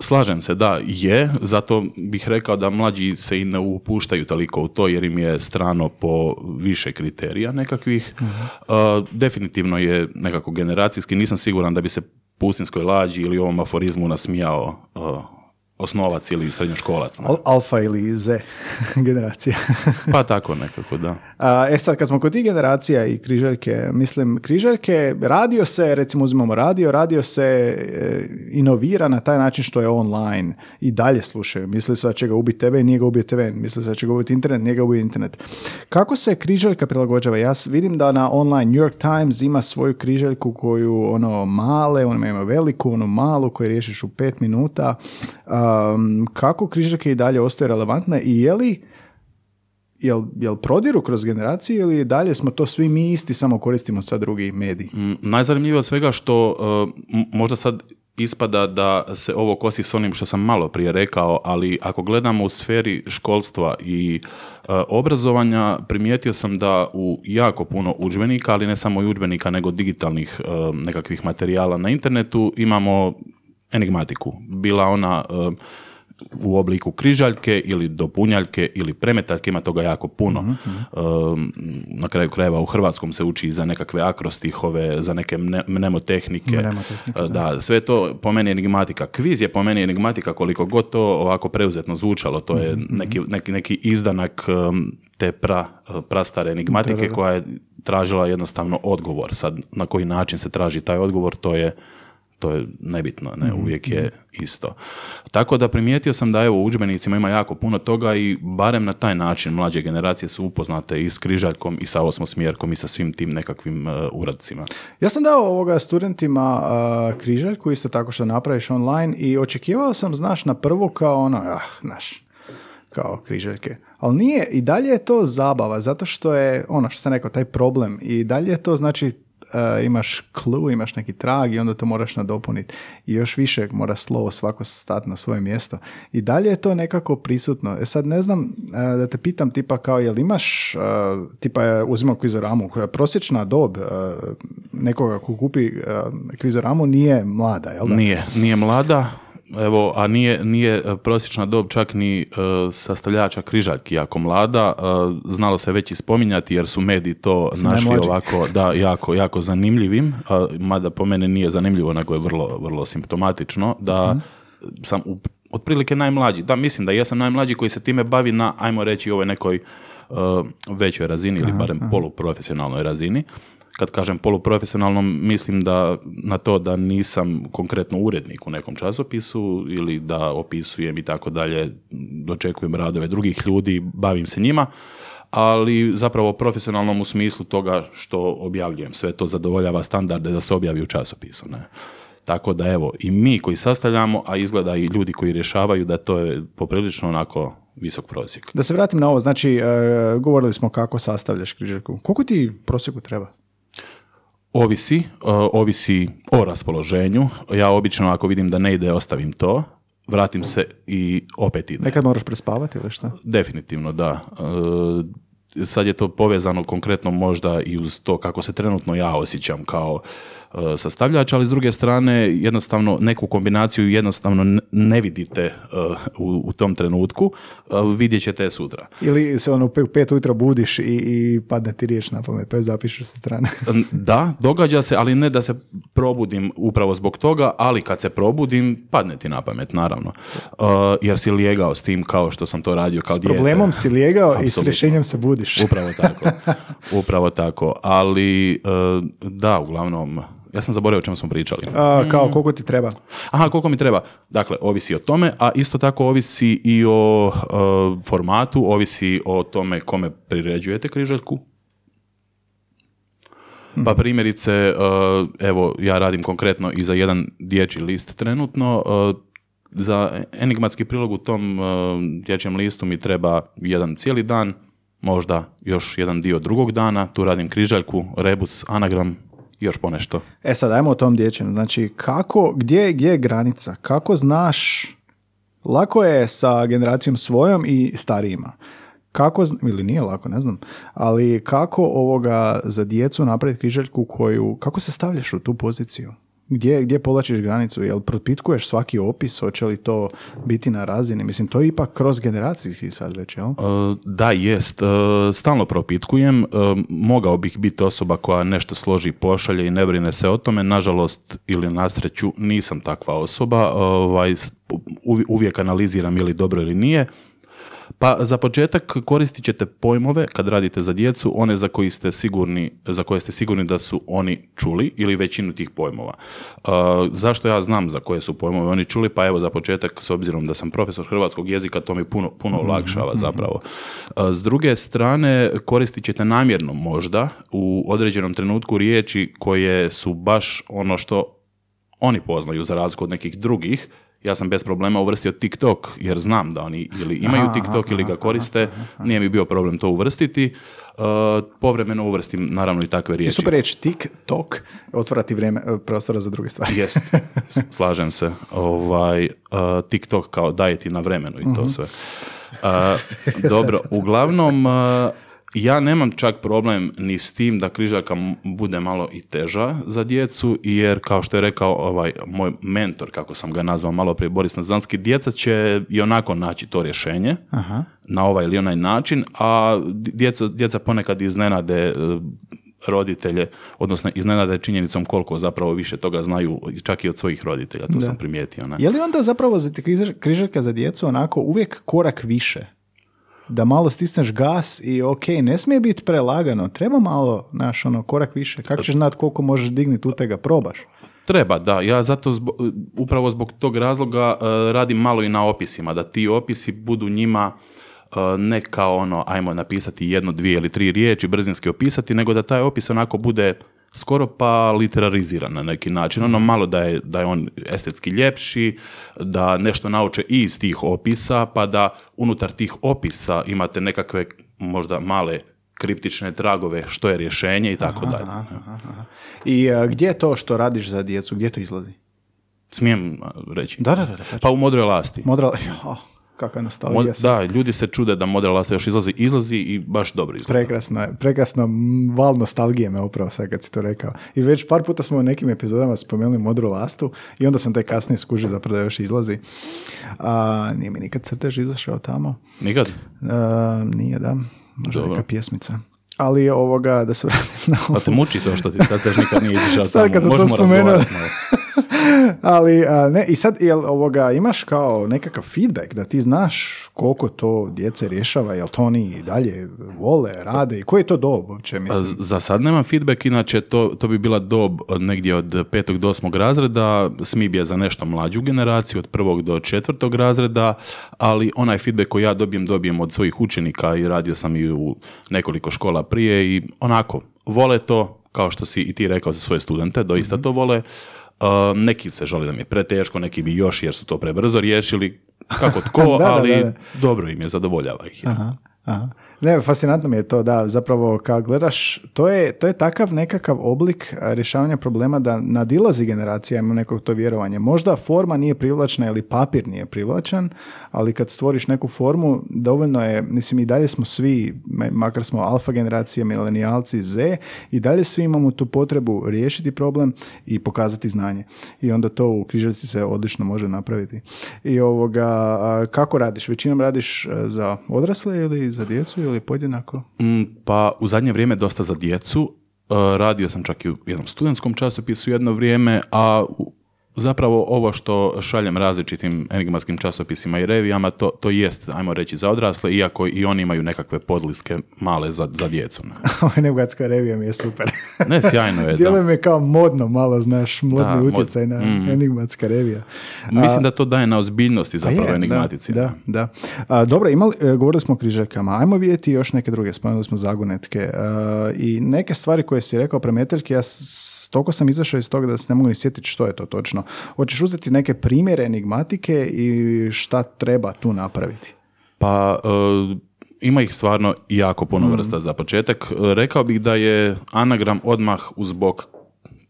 Slažem se, da, je, zato bih rekao da mlađi se i ne upuštaju toliko u to jer im je strano po više kriterija nekakvih. Uh, definitivno je nekako generacijski, nisam siguran da bi se pustinskoj lađi ili ovom aforizmu nasmijao uh, osnovac ili srednjoškolac. Al- alfa ili Z generacija. Pa tako nekako, da. A, E sad, kad smo kod tih generacija i križaljke, mislim, križaljke, radio se, recimo uzimamo radio, radio se e, inovira na taj način što je online i dalje slušaju. Misle su da će ga ubiti i nije ga ubio TV. Misle su da će ga ubiti internet, nije ga ubio internet. Kako se križaljka prilagođava? Ja vidim da na online New York Times ima svoju križaljku koju ono male, ono ima veliku, ono malu koju riješiš u pet minuta. Um, kako križaljke i dalje ostaju relevantne i je li jel, jel prodiru kroz generacije ili dalje smo to svi mi isti, samo koristimo sad drugi mediji? Mm, Najzanimljivije od svega što uh, možda sad ispada da se ovo kosi s onim što sam malo prije rekao, ali ako gledamo u sferi školstva i uh, obrazovanja, primijetio sam da u jako puno udžbenika, ali ne samo udžbenika, nego digitalnih uh, nekakvih materijala na internetu, imamo enigmatiku. Bila ona uh, u obliku križaljke ili dopunjaljke ili premetaljke, ima toga jako puno. Um, na kraju krajeva u hrvatskom se uči za nekakve akrostihove, za neke mne- mnemotehnike. Mnemotehnike, Uh, da. sve to po meni je enigmatika. Kviz je po meni enigmatika koliko god to ovako preuzetno zvučalo. To je neki, neki, neki izdanak te pra, prastare enigmatike koja je tražila jednostavno odgovor. Sad na koji način se traži taj odgovor, to je to je nebitno, ne, uvijek je isto. Tako da primijetio sam da evo u udžbenicima ima jako puno toga i barem na taj način mlađe generacije su upoznate i s križaljkom i sa osmosmjerkom i sa svim tim nekakvim uh, uradcima. Ja sam dao ovoga studentima a, križaljku, isto tako što napraviš online i očekivao sam, znaš, na prvu kao ono, ah, znaš, kao križaljke. Ali nije, i dalje je to zabava, zato što je, ono što sam rekao, taj problem i dalje je to, znači, e, imaš clue, imaš neki trag i onda to moraš nadopuniti. I još više mora slovo svako stati na svoje mjesto. I dalje je to nekako prisutno. E sad ne znam e, da te pitam tipa kao jel imaš, e, tipa uzimam kvizoramu, koja je prosječna dob nekoga ko kupi kvizoramu nije mlada, jel da? Nije, nije mlada, evo, a nije, nije e, prosječna dob čak ni e, sastavljača križaljki jako mlada. E, znalo se već i spominjati jer su mediji to našli najmlađi. ovako, da, jako, jako zanimljivim, a, mada po mene nije zanimljivo, nego je vrlo, vrlo simptomatično, da sam u, otprilike najmlađi. Da, mislim da jesam najmlađi koji se time bavi na, ajmo reći, ovoj nekoj većoj razini ili barem poluprofesionalnoj razini. Kad kažem poluprofesionalnom, mislim da na to da nisam konkretno urednik u nekom časopisu ili da opisujem i tako dalje, dočekujem radove drugih ljudi, bavim se njima, ali zapravo profesionalnom u smislu toga što objavljujem. Sve to zadovoljava standarde da se objavi u časopisu. Ne? Tako da evo, i mi koji sastavljamo, a izgleda i ljudi koji rješavaju da to je poprilično onako visok prosjek. Da se vratim na ovo, znači, e, govorili smo kako sastavljaš križaljku. Koliko ti prosjeku treba? Ovisi, uh, ovisi o raspoloženju. Ja obično ako vidim da ne ide, ostavim to, vratim se i opet ide. Nekad moraš prespavati ili šta? Definitivno, da. E, sad je to povezano konkretno možda i uz to kako se trenutno ja osjećam kao e, sastavljač, ali s druge strane jednostavno neku kombinaciju jednostavno ne- vidite e, u, u tom trenutku, e, vidjet ćete je sutra. Ili se ono u pe- u pet ujutro budiš i, i padne ti riječ na pamet, pa je zapišeš sa strane. Da, događa se, ali ne da se probudim upravo zbog toga, ali kad se probudim, padne ti na pamet, naravno. E, jer si lijegao s tim kao što sam to radio kao S dijete. problemom si lijegao i s rješenjem se budiš. Upravo tako. Upravo tako. Ali, e, da, uglavnom, ja sam zaboravio o čemu smo pričali. A, kao koliko ti treba? Aha, koliko mi treba? Dakle, ovisi o tome, a isto tako ovisi i o e, formatu, ovisi o tome kome priređujete križaljku. Pa primjerice, e, evo, ja radim konkretno i za jedan dječji list trenutno, e, za enigmatski prilog u tom dječjem listu mi treba jedan cijeli dan, možda još jedan dio drugog dana, tu radim križaljku, rebus, anagram, još ponešto. E sad, ajmo o tom dječjem. Znači, kako, gdje, gdje je granica? Kako znaš, lako je sa generacijom svojom i starijima. Kako, ili nije lako, ne znam, ali kako ovoga za djecu napraviti križaljku koju, kako se stavljaš u tu poziciju? Gdje, gdje povlačiš granicu? Jel propitkuješ svaki opis? Hoće li to biti na razini? Mislim, to je ipak kroz generacijski sad već, jel? E, Da, jest. E, Stalno propitkujem. E, Mogao bih biti osoba koja nešto složi pošalje i ne brine se o tome. Nažalost, ili na sreću, nisam takva osoba. Ovaj, uvijek analiziram je li dobro ili nije. Pa za početak koristit ćete pojmove kad radite za djecu, one za, koji ste sigurni, za koje ste sigurni da su oni čuli ili većinu tih pojmova. E, zašto ja znam za koje su pojmove oni čuli? Pa evo za početak, s obzirom da sam profesor hrvatskog jezika, to mi puno, puno olakšava zapravo. E, s druge strane, koristit ćete namjerno možda u određenom trenutku riječi koje su baš ono što oni poznaju za razliku od nekih drugih. Ja sam bez problema uvrstio TikTok jer znam da oni ili imaju Aha, TikTok ili ga koriste. Nije mi bio problem to uvrstiti. Uh, povremeno uvrstim naravno i takve I riječi. super reći TikTok, otvara ti vrijeme, e, prostora za druge stvari. Jest, slažem se. Ovaj, uh, TikTok kao daje ti na vremenu i to sve. Uh, dobro, uglavnom, ja nemam čak problem ni s tim da križaka bude malo i teža za djecu, jer kao što je rekao ovaj moj mentor, kako sam ga nazvao malo prije, Boris Nazanski, djeca će i onako naći to rješenje Aha. na ovaj ili onaj način, a djeca, djeca ponekad iznenade e, roditelje, odnosno iznenade činjenicom koliko zapravo više toga znaju čak i od svojih roditelja, to sam primijetio. Ne? Je li onda zapravo za križaljka za djecu onako uvijek korak više? Da malo stisneš gas i ok, ne smije biti prelagano, treba malo, naš ono, korak više. Kako ćeš znati koliko možeš dignuti utega, probaš. Treba, da. Ja zato zbo- upravo zbog tog razloga e, radim malo i na opisima, da ti opisi budu njima e, ne kao ono, ajmo napisati jedno, dvije ili tri riječi, brzinski opisati, nego da taj opis onako bude skoro pa literariziran na neki način. Ono malo da je, da je on estetski ljepši, da nešto nauče i iz tih opisa, pa da unutar tih opisa imate nekakve možda male kriptične tragove što je rješenje i tako dalje. I a, gdje je to što radiš za djecu, gdje to izlazi? Smijem a, reći? Da, da, da. da. Pa u modroj lasti. Modra, oh, kakva nostalgija. Mod- da, ljudi se čude da model lasta još izlazi, izlazi i baš dobro izgleda. Prekrasno je, prekrasno val nostalgije me upravo sad kad si to rekao. I već par puta smo u nekim epizodama spomenuli modru lastu i onda sam te kasnije skužio zapravo da još izlazi. A, nije mi nikad crtež izašao tamo. Nikad? A, nije da, možda Dobro. neka pjesmica. Ali ovoga, da se vratim na ovo. Pa te muči to što ti sad nikad nije izašao Sad kad sam to Možemo spomenuo. Ali ne, i sad jel ovoga, imaš kao nekakav feedback da ti znaš koliko to djece rješava, jel to oni dalje vole, rade i koji je to dob uopće, A mislim? Za sad nemam feedback, inače to, to bi bila dob od negdje od petog do osmog razreda, SMIB je za nešto mlađu generaciju, od prvog do četvrtog razreda, ali onaj feedback koji ja dobijem, dobijem od svojih učenika i radio sam i u nekoliko škola prije i onako, vole to, kao što si i ti rekao za svoje studente, doista to vole. Neki se žele da mi je preteško, neki bi još jer su to prebrzo riješili, kako tko, Da, da, ali da, da. dobro im je, zadovoljava ih. Aha, aha. Ne, fascinantno mi je to, da, zapravo kad gledaš, to je, to je takav nekakav oblik rješavanja problema da nadilazi generacija, ima nekog to vjerovanje. Možda forma nije privlačna ili papir nije privlačan, ali kad stvoriš neku formu, dovoljno je, mislim i dalje smo svi, makar smo alfa generacija, milenijalci, Z, i dalje svi imamo tu potrebu riješiti problem i pokazati znanje. I onda to u križaljci se odlično može napraviti. I ovoga, kako radiš? Većinom radiš za odrasle ili za djecu ili podjednako? Mm, Pa u zadnje vrijeme dosta za djecu. E, Radio sam čak i u jednom studentskom časopisu jedno vrijeme, a u- zapravo ovo što šaljem različitim enigmatskim časopisima i revijama, to, to jest, ajmo reći, za odrasle, iako i oni imaju nekakve podliske male za, za djecu. Ova enigmatska revija mi je super. Ne, sjajno je, Djeluje mi kao modno malo, znaš, modni Da, mod- utjecaj na mm. enigmatska revija. Mislim da to daje na ozbiljnosti A zapravo je, enigmatici. Da, da. da. A, dobro, imali, e, govorili smo o križaljkama. Ajmo vidjeti još neke druge. Spomenuli smo zagonetke. A, I neke stvari koje si rekao premeteljke, ja s- toliko sam izašao iz toga da se ne mogu ni sjetiti što je to točno. Hoćeš uzeti neke primjere enigmatike i šta treba tu napraviti? Pa e, ima ih stvarno jako puno Mm. vrsta za početak. Rekao bih da je anagram odmah uz bok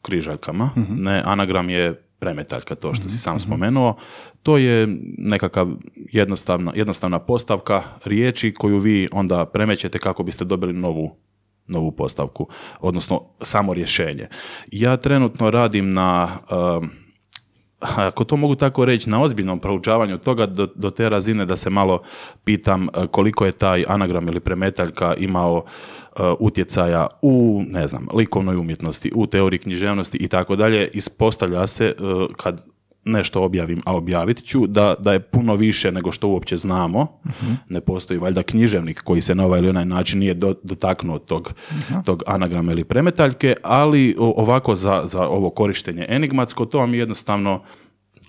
križaljkama. Mhm. Ne, anagram je premetaljka, to što si sam spomenuo. To je nekakav jednostavna, jednostavna postavka riječi koju vi onda premećete kako biste dobili novu novu postavku, odnosno samo rješenje. Ja trenutno radim na um, ako to mogu tako reći, na ozbiljnom proučavanju toga do, do te razine da se malo pitam e, koliko je taj anagram ili premetaljka imao e, utjecaja u, ne znam, likovnoj umjetnosti, u teoriji književnosti i tako dalje, ispostavlja se e, kad nešto objavim, a objavit ću, da, da je puno više nego što uopće znamo. Ne postoji valjda književnik koji se na ovaj ili onaj način nije do- dotaknuo tog, tog anagrama ili premetaljke, ali ovako za, za ovo korištenje enigmatsko, to vam je jednostavno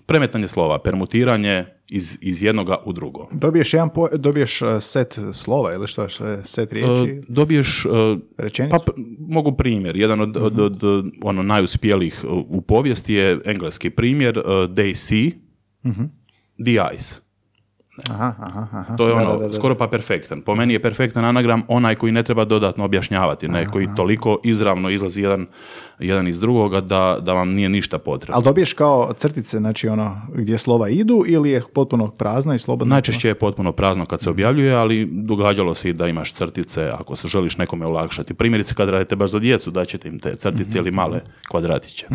premetanje slova, permutiranje iz, iz jednoga u drugo. Dobiješ, jedan po- dobiješ e, set slova ili što, set riječi? E, dobiješ e, Rečenicu? Pa mogu primjer. Jedan od, od, od, od, ono najuspjelijih u povijesti je engleski primjer They see the ice. Aha, aha, aha. To je Da, ono, da, da, da. skoro pa perfektan. Po meni je perfektan anagram onaj koji ne treba dodatno objašnjavati, ne, koji toliko izravno izlazi jedan, jedan iz drugoga da, da vam nije ništa potrebno. Ali dobiješ kao crtice, znači ono, gdje slova idu ili je potpuno prazna i slobodno? Najčešće je potpuno prazno kad se objavljuje, ali događalo se i da imaš crtice ako se želiš nekome olakšati. Primjerice kad radite baš za djecu, daćete im te crtice ili male kvadratiće.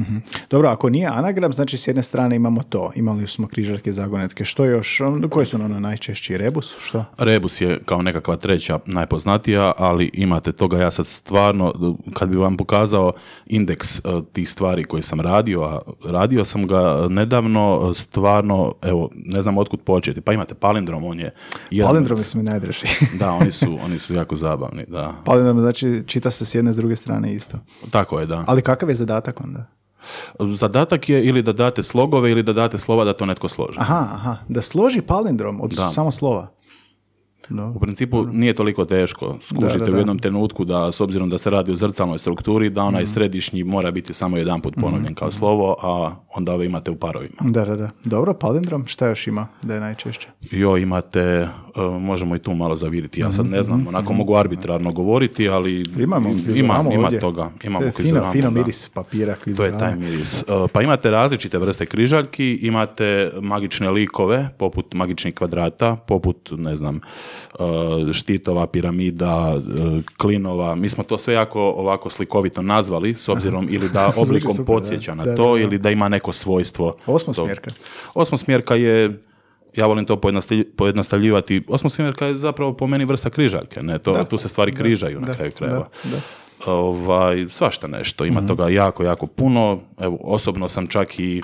Dobro, ako nije anagram, znači s jedne strane imamo to. Imali smo križarke, zagonetke. Što još? Um, Koji su ono najčešći? Rebus? Što? Rebus je kao nekakva treća najpoznatija, ali imate toga ja sad stvarno, kad bi vam pokazao indeks e, tih stvari koje sam radio, a radio sam ga nedavno, e, stvarno, evo, ne znam otkud početi. Pa imate palindrom, on je jedan... Palindromi su mi najdraži. Da, oni su, oni su jako zabavni, da. Palindrom znači čita se s jedne s druge strane isto. Tako je, da. Ali kakav je zadatak onda? Zadatak je ili da date slogove ili da date slova da to netko složi. Aha, aha. Da složi palindrom od Da. samo slova. No. U principu nije toliko teško. Skužite Da, da, u da. jednom trenutku da, s obzirom da se radi o zrcalnoj strukturi, da Mhm. onaj središnji mora biti samo jedanput ponovljen kao slovo, a onda ove imate u parovima. Da, da, da. Dobro, palindrom, šta još ima da je najčešće? Jo, imate, možemo i tu malo zaviriti, ja sad ne znam, onako mogu arbitrarno govoriti, ali Mhm, Imamo, ima, ima toga. Imamo To je fino, fino miris papira To je taj miris. E, Pa imate različite vrste križaljki, imate magične likove, poput magičnih kvadrata, poput, ne znam, e, štitova, piramida, e, klinova. Mi smo to sve jako ovako slikovito nazvali, s obzirom ili da oblikom podsjeća na to, ili da ima neko svojstvo. Osmosmjerka. Osmosmjerka je ja volim to pojednostavlji- pojednostavljivati. Osmosmjerka je zapravo po meni vrsta križaljke. Ne? To, tu se stvari križaju na da, kraju krajeva. da, da. Ovaj, svašta nešto. Ima toga jako, jako puno. Evo, osobno sam čak i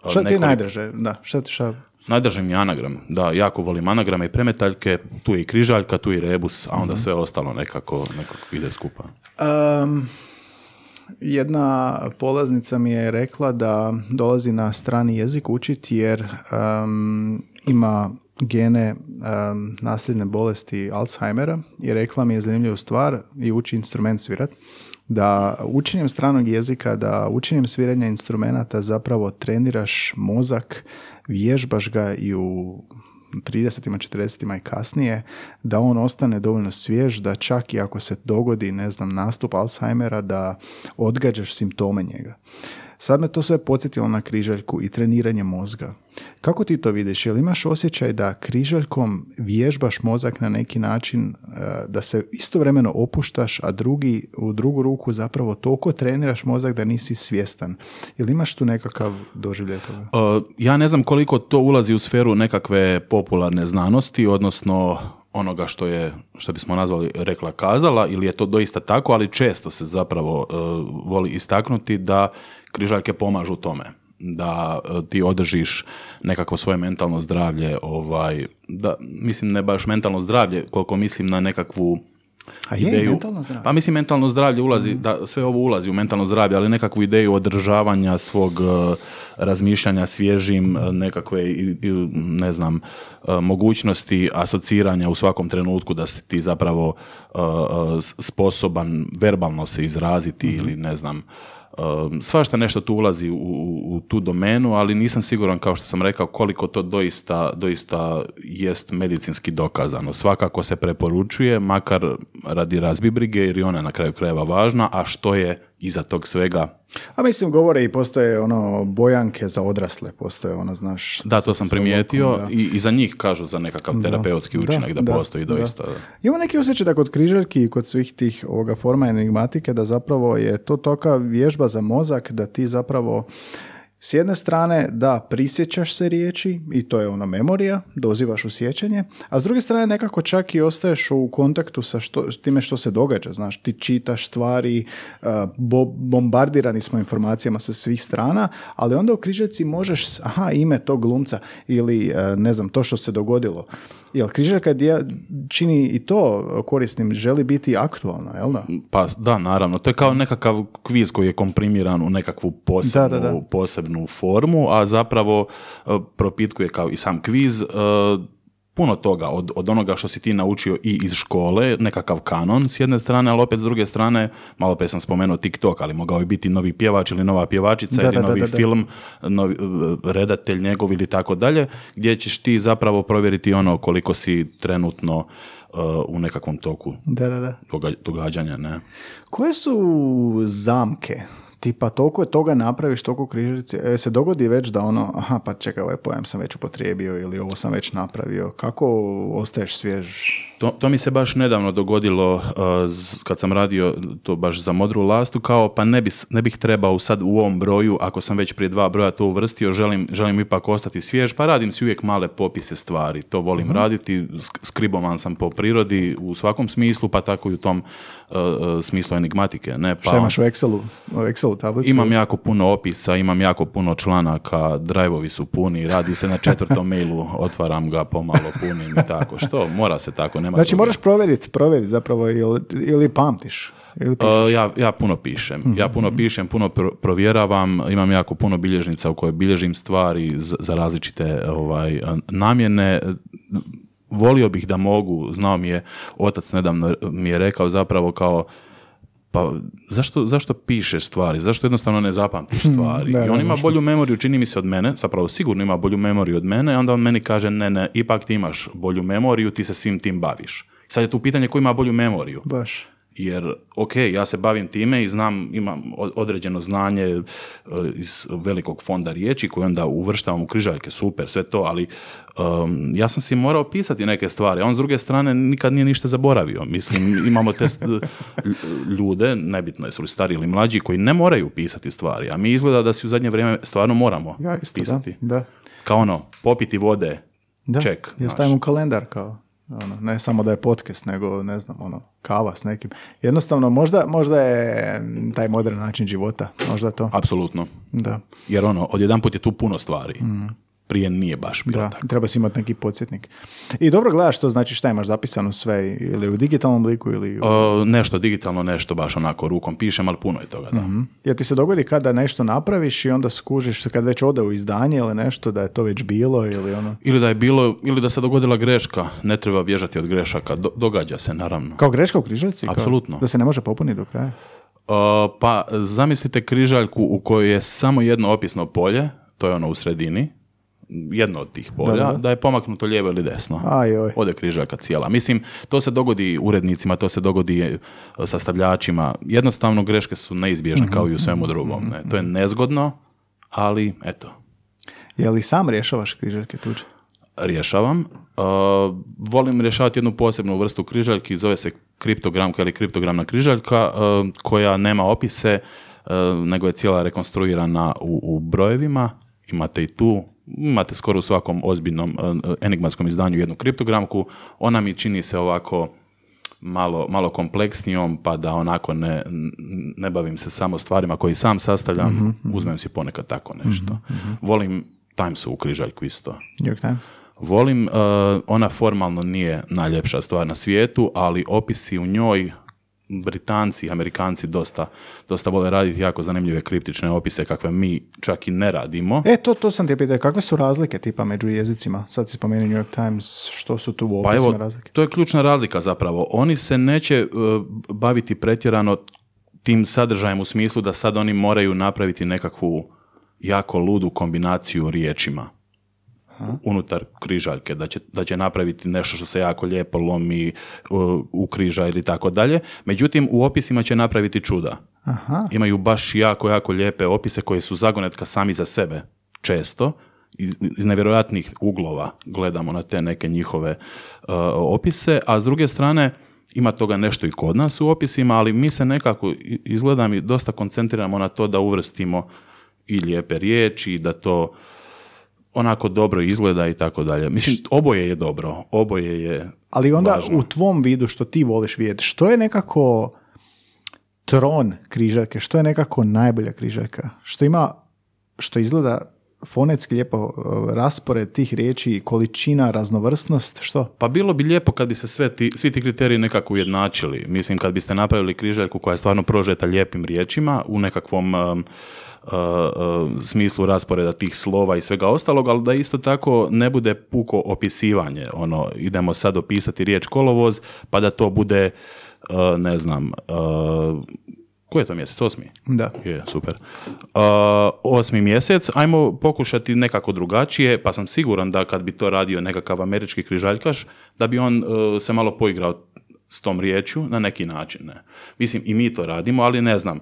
Šta ti nekoliko- najdrže? Da, šta, šta? Najdrži mi je anagram. Da, jako volim anagrame i premetaljke. Tu je i križaljka, tu je i rebus, a onda sve ostalo nekako, nekako ide skupa. Um, jedna polaznica mi je rekla da dolazi na strani jezik učiti jer um, ima gene um, nasljedne bolesti Alzheimera i rekla mi je zanimljivu stvar i uči instrument svirat da učenjem stranog jezika, da učenjem sviranja instrumenata zapravo treniraš mozak, vježbaš ga i u 30-ima, 40-ima i kasnije, da on ostane dovoljno svjež, da čak i ako se dogodi, ne znam, nastup Alzheimera, da odgađaš simptome njega. Sad me to sve podsjetilo na križaljku i treniranje mozga. Kako ti to vidiš? Jel imaš osjećaj da križaljkom vježbaš mozak na neki način, e, da se istovremeno opuštaš, a drugi, u drugu ruku zapravo toliko treniraš mozak da nisi svjestan? Jel imaš tu nekakav doživljaj toga? Uh, ja ne znam koliko to ulazi u sferu nekakve popularne znanosti, odnosno onoga što je, što bismo nazvali rekla kazala, ili je to doista tako, ali često se zapravo uh, voli istaknuti da križaljke pomažu tome. da e, ti održiš nekako svoje mentalno zdravlje, ovaj, da, mislim ne baš mentalno zdravlje, koliko mislim na nekakvu A je, ideju. mentalno zdravlje. Pa mislim mentalno zdravlje ulazi, da sve ovo ulazi u mentalno zdravlje, ali nekakvu ideju održavanja svog e, razmišljanja svježim, e, nekakve i- i, ne znam, e, mogućnosti asociranja u svakom trenutku da si ti zapravo sposoban verbalno se izraziti ili ne znam, Um, svašta nešto tu ulazi u, u, u tu domenu, ali nisam siguran, kao što sam rekao, koliko to doista, doista jest medicinski dokazano. Svakako se preporučuje, makar radi razbibrige, jer i ona na kraju krajeva važna, a što je iza tog svega, A mislim, govore i postoje ono bojanke za odrasle, postoje ono, znaš... da, to sam sa primijetio lokom, da. i, i za njih kažu za nekakav terapeutski učinak da, da, postoji da. doista. Imam neki osjećaj da kod križaljki i kod svih tih ovoga forma enigmatike da zapravo je to toka vježba za mozak da ti zapravo s jedne strane da prisjećaš se riječi i to je ono memorija, dozivaš u sjećanje, a s druge strane nekako čak i ostaješ u kontaktu sa što, s time što se događa, znaš, ti čitaš stvari, uh, bo- bombardirani smo informacijama sa svih strana, ali onda u križaljci možeš, aha, ime tog glumca ili uh, ne znam, to što se dogodilo. Jel križaljka dje- čini i to korisnim, želi biti aktualna, jel da? Pa da, naravno. To je kao nekakav kviz koji je komprimiran u nekakvu posebnu, Da, da, da. posebnu formu, a zapravo e, propitkuje kao i sam kviz e, puno toga od, od onoga što si ti naučio i iz škole, nekakav kanon s jedne strane, ali opet s druge strane, malo prije sam spomenuo TikTok, ali mogao je biti novi pjevač ili nova pjevačica Da, ili da, novi da, da. film, novi, e, redatelj njegov ili tako dalje, gdje ćeš ti zapravo provjeriti ono koliko si trenutno e, u nekakvom toku Da, da, da. doga- događanja, ne. Koje su zamke? Tipa, toliko je toga napraviš, toliko križalice, e, se dogodi već da ono, aha, pa čekaj, ovaj pojam sam već upotrijebio ili ovo sam već napravio. Kako ostaješ svjež? To, to mi se baš nedavno dogodilo uh, z- kad sam radio to baš za modru lastu, kao pa ne, bi, ne bih trebao sad u ovom broju, ako sam već prije dva broja to uvrstio, želim, želim ipak ostati svjež, pa radim si uvijek male popise stvari. To volim raditi, sk- skribovan sam po prirodi u svakom smislu, pa tako i u tom uh, uh, smislu enigmatike. Ne? Pa, Šta imaš u Excelu? U Excelu tablicu? Imam jako puno opisa, imam jako puno članaka, drajvovi su puni, radi se na četvrtom mailu, otvaram ga pomalo punim i tako. Što? Mora se tako, nema Znači druge. moraš provjeriti, provjeriti zapravo ili, ili pamtiš. Ili. Uh, ja, ja puno pišem. Ja puno pišem, puno pro- provjeravam. Imam jako puno bilježnica u kojoj bilježim stvari za, za različite ovaj, namjene. Volio bih da mogu, znao mi je, otac nedavno mi je rekao zapravo kao pa zašto, zašto pišeš stvari? Zašto jednostavno ne zapamtiš stvari? da, I on ima bolju memoriju, čini mi se od mene, zapravo sigurno ima bolju memoriju od mene, onda on meni kaže ne, ne, ipak ti imaš bolju memoriju, ti se svim tim baviš. Sad je tu pitanje ko ima bolju memoriju. Baš. Jer, ok, ja se bavim time i znam, imam određeno znanje e, iz velikog fonda riječi koje onda uvrštavam u križaljke, super, sve to, ali um, ja sam si morao pisati neke stvari, a on s druge strane nikad nije ništa zaboravio. Mislim, imamo te ljude, nebitno jesu li stari ili mlađi, koji ne moraju pisati stvari, a mi izgleda da si u zadnje vrijeme stvarno moramo Ja isto, pisati. da. da. Kao ono, popiti vode, Da, ček. ja stavim u kalendar kao, ono, ne samo da je podcast, nego ne znam, ono, kava s nekim. Jednostavno, možda, možda je taj modern način života, možda to. Apsolutno. Da, Jer ono, odjedanput je tu puno stvari. Prije nije baš bilo da, tako. treba si imati neki podsjetnik. I dobro gledaš to, znači šta imaš zapisano sve, ili u digitalnom obliku, ili... U... O, nešto digitalno, nešto baš onako rukom pišem, ali puno je toga, da. Jer ti se dogodi kada nešto napraviš i onda skužiš kad već ode u izdanje ili nešto, da je to već bilo ili ono... Ili da je bilo, ili da se dogodila greška, ne treba bježati od grešaka, Do- događa se naravno. Kao greška u križaljci? kao Apsolutno. Da se ne može popuniti do kraja? O, pa zamislite križaljku u kojoj je samo jedno opisno polje, to je ono u sredini, jedno od tih polja, Da, da, da. je pomaknuto lijevo ili desno. Aj, oj. Ode križaljka cijela. Mislim, to se dogodi urednicima, to se dogodi e, sastavljačima. Jednostavno greške su neizbježne kao i u svemu drugom. Ne? To je nezgodno, ali eto, Je li sam rješavaš križaljke tuđe? rješavam. Uh, volim rješavati jednu posebnu vrstu križaljki, zove se kriptogramka ili kriptogramna križaljka, uh, koja nema opise, uh, nego je cijela rekonstruirana u, u brojevima. Imate i tu, imate skoro u svakom ozbiljnom uh, enigmatskom izdanju jednu kriptogramku. Ona mi čini se ovako malo, malo kompleksnijom, pa da onako ne, ne bavim se samo stvarima koji sam sastavljam, uzmem si ponekad tako nešto. Volim Timesu u križaljku isto. New York Times. Volim, uh, ona formalno nije najljepša stvar na svijetu, ali opisi u njoj Britanci i Amerikanci dosta, dosta vole raditi jako zanimljive kriptične opise kakve mi čak i ne radimo. E, to, to sam ti pitao, kakve su razlike tipa među jezicima? Sad si spomenuo New York Times, što su tu u Pa evo, razlike? to je ključna razlika zapravo. Oni se neće uh, baviti pretjerano tim sadržajem u smislu da sad oni moraju napraviti nekakvu jako ludu kombinaciju riječima unutar križaljke, da će, da će napraviti nešto što se jako lijepo lomi uh, u križa ili tako dalje. Međutim, u opisima će napraviti čuda. Aha. Imaju baš jako, jako lijepe opise koje su zagonetka sami za sebe često. Iz, iz nevjerojatnih uglova gledamo na te neke njihove uh, opise, a s druge strane ima toga nešto i kod nas u opisima, ali mi se nekako i- izgleda mi dosta koncentriramo na to da uvrstimo i lijepe riječi, i da to onako dobro izgleda i tako dalje. Mislim, oboje je dobro, oboje je Ali onda važno. u tvom vidu što ti voliš vidjeti, što je nekako tron križarke, što je nekako najbolja križarka? Što ima, što izgleda fonetski lijepo uh, raspored tih riječi, količina, raznovrsnost, što? Pa bilo bi lijepo kad bi se sve ti, svi ti kriteriji nekako ujednačili. Mislim, kad biste napravili križaljku koja je stvarno prožeta lijepim riječima u nekakvom um, uh, uh, smislu rasporeda tih slova i svega ostalog, ali da isto tako ne bude puko opisivanje. Ono, idemo sad opisati riječ kolovoz, pa da to bude, uh, ne znam, uh, koji je to mjesec? Osmi? Da. Je, super. Uh, osmi mjesec, ajmo pokušati nekako drugačije, pa sam siguran da kad bi to radio nekakav američki križaljkaš, da bi on uh, se malo poigrao s tom riječju na neki način. Ne? Mislim, i mi to radimo, ali ne znam,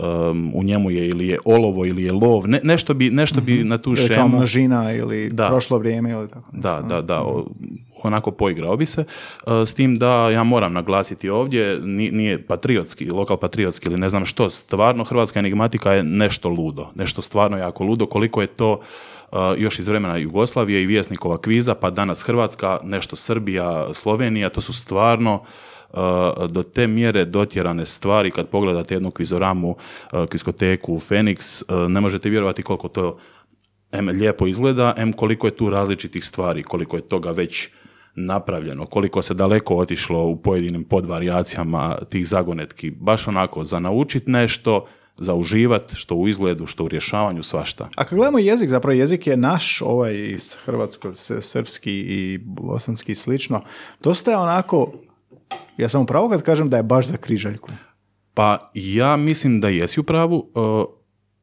um, u njemu je ili je olovo ili je lov, ne, nešto bi, nešto bi na tu Ili kao šemu... množina ili Da. prošlo vrijeme ili tako. Da, da, da, o- onako poigrao bi se. Uh, S tim da ja moram naglasiti ovdje, ni- nije patriotski, lokal patriotski ili ne znam što, stvarno hrvatska enigmatika je nešto ludo, nešto stvarno jako ludo, koliko je to uh, još iz vremena Jugoslavije i Vjesnikova kviza, pa danas Hrvatska, nešto Srbija, Slovenija, to su stvarno uh, do te mjere dotjerane stvari kad pogledate jednu kvizoramu, uh, kviskoteku Fenix, uh, ne možete vjerovati koliko to em lijepo izgleda, em koliko je tu različitih stvari, koliko je toga već napravljeno, koliko se daleko otišlo u pojedinim podvarijacijama tih zagonetki. Baš onako, za naučit nešto, za uživat, što u izgledu, što u rješavanju, svašta. A kad gledamo jezik, zapravo jezik je naš, ovaj hrvatsko, srpski i bosanski i slično, dosta je onako, ja sam upravo kad kažem da je baš za križaljku. Pa ja mislim da jesi u pravu. Uh,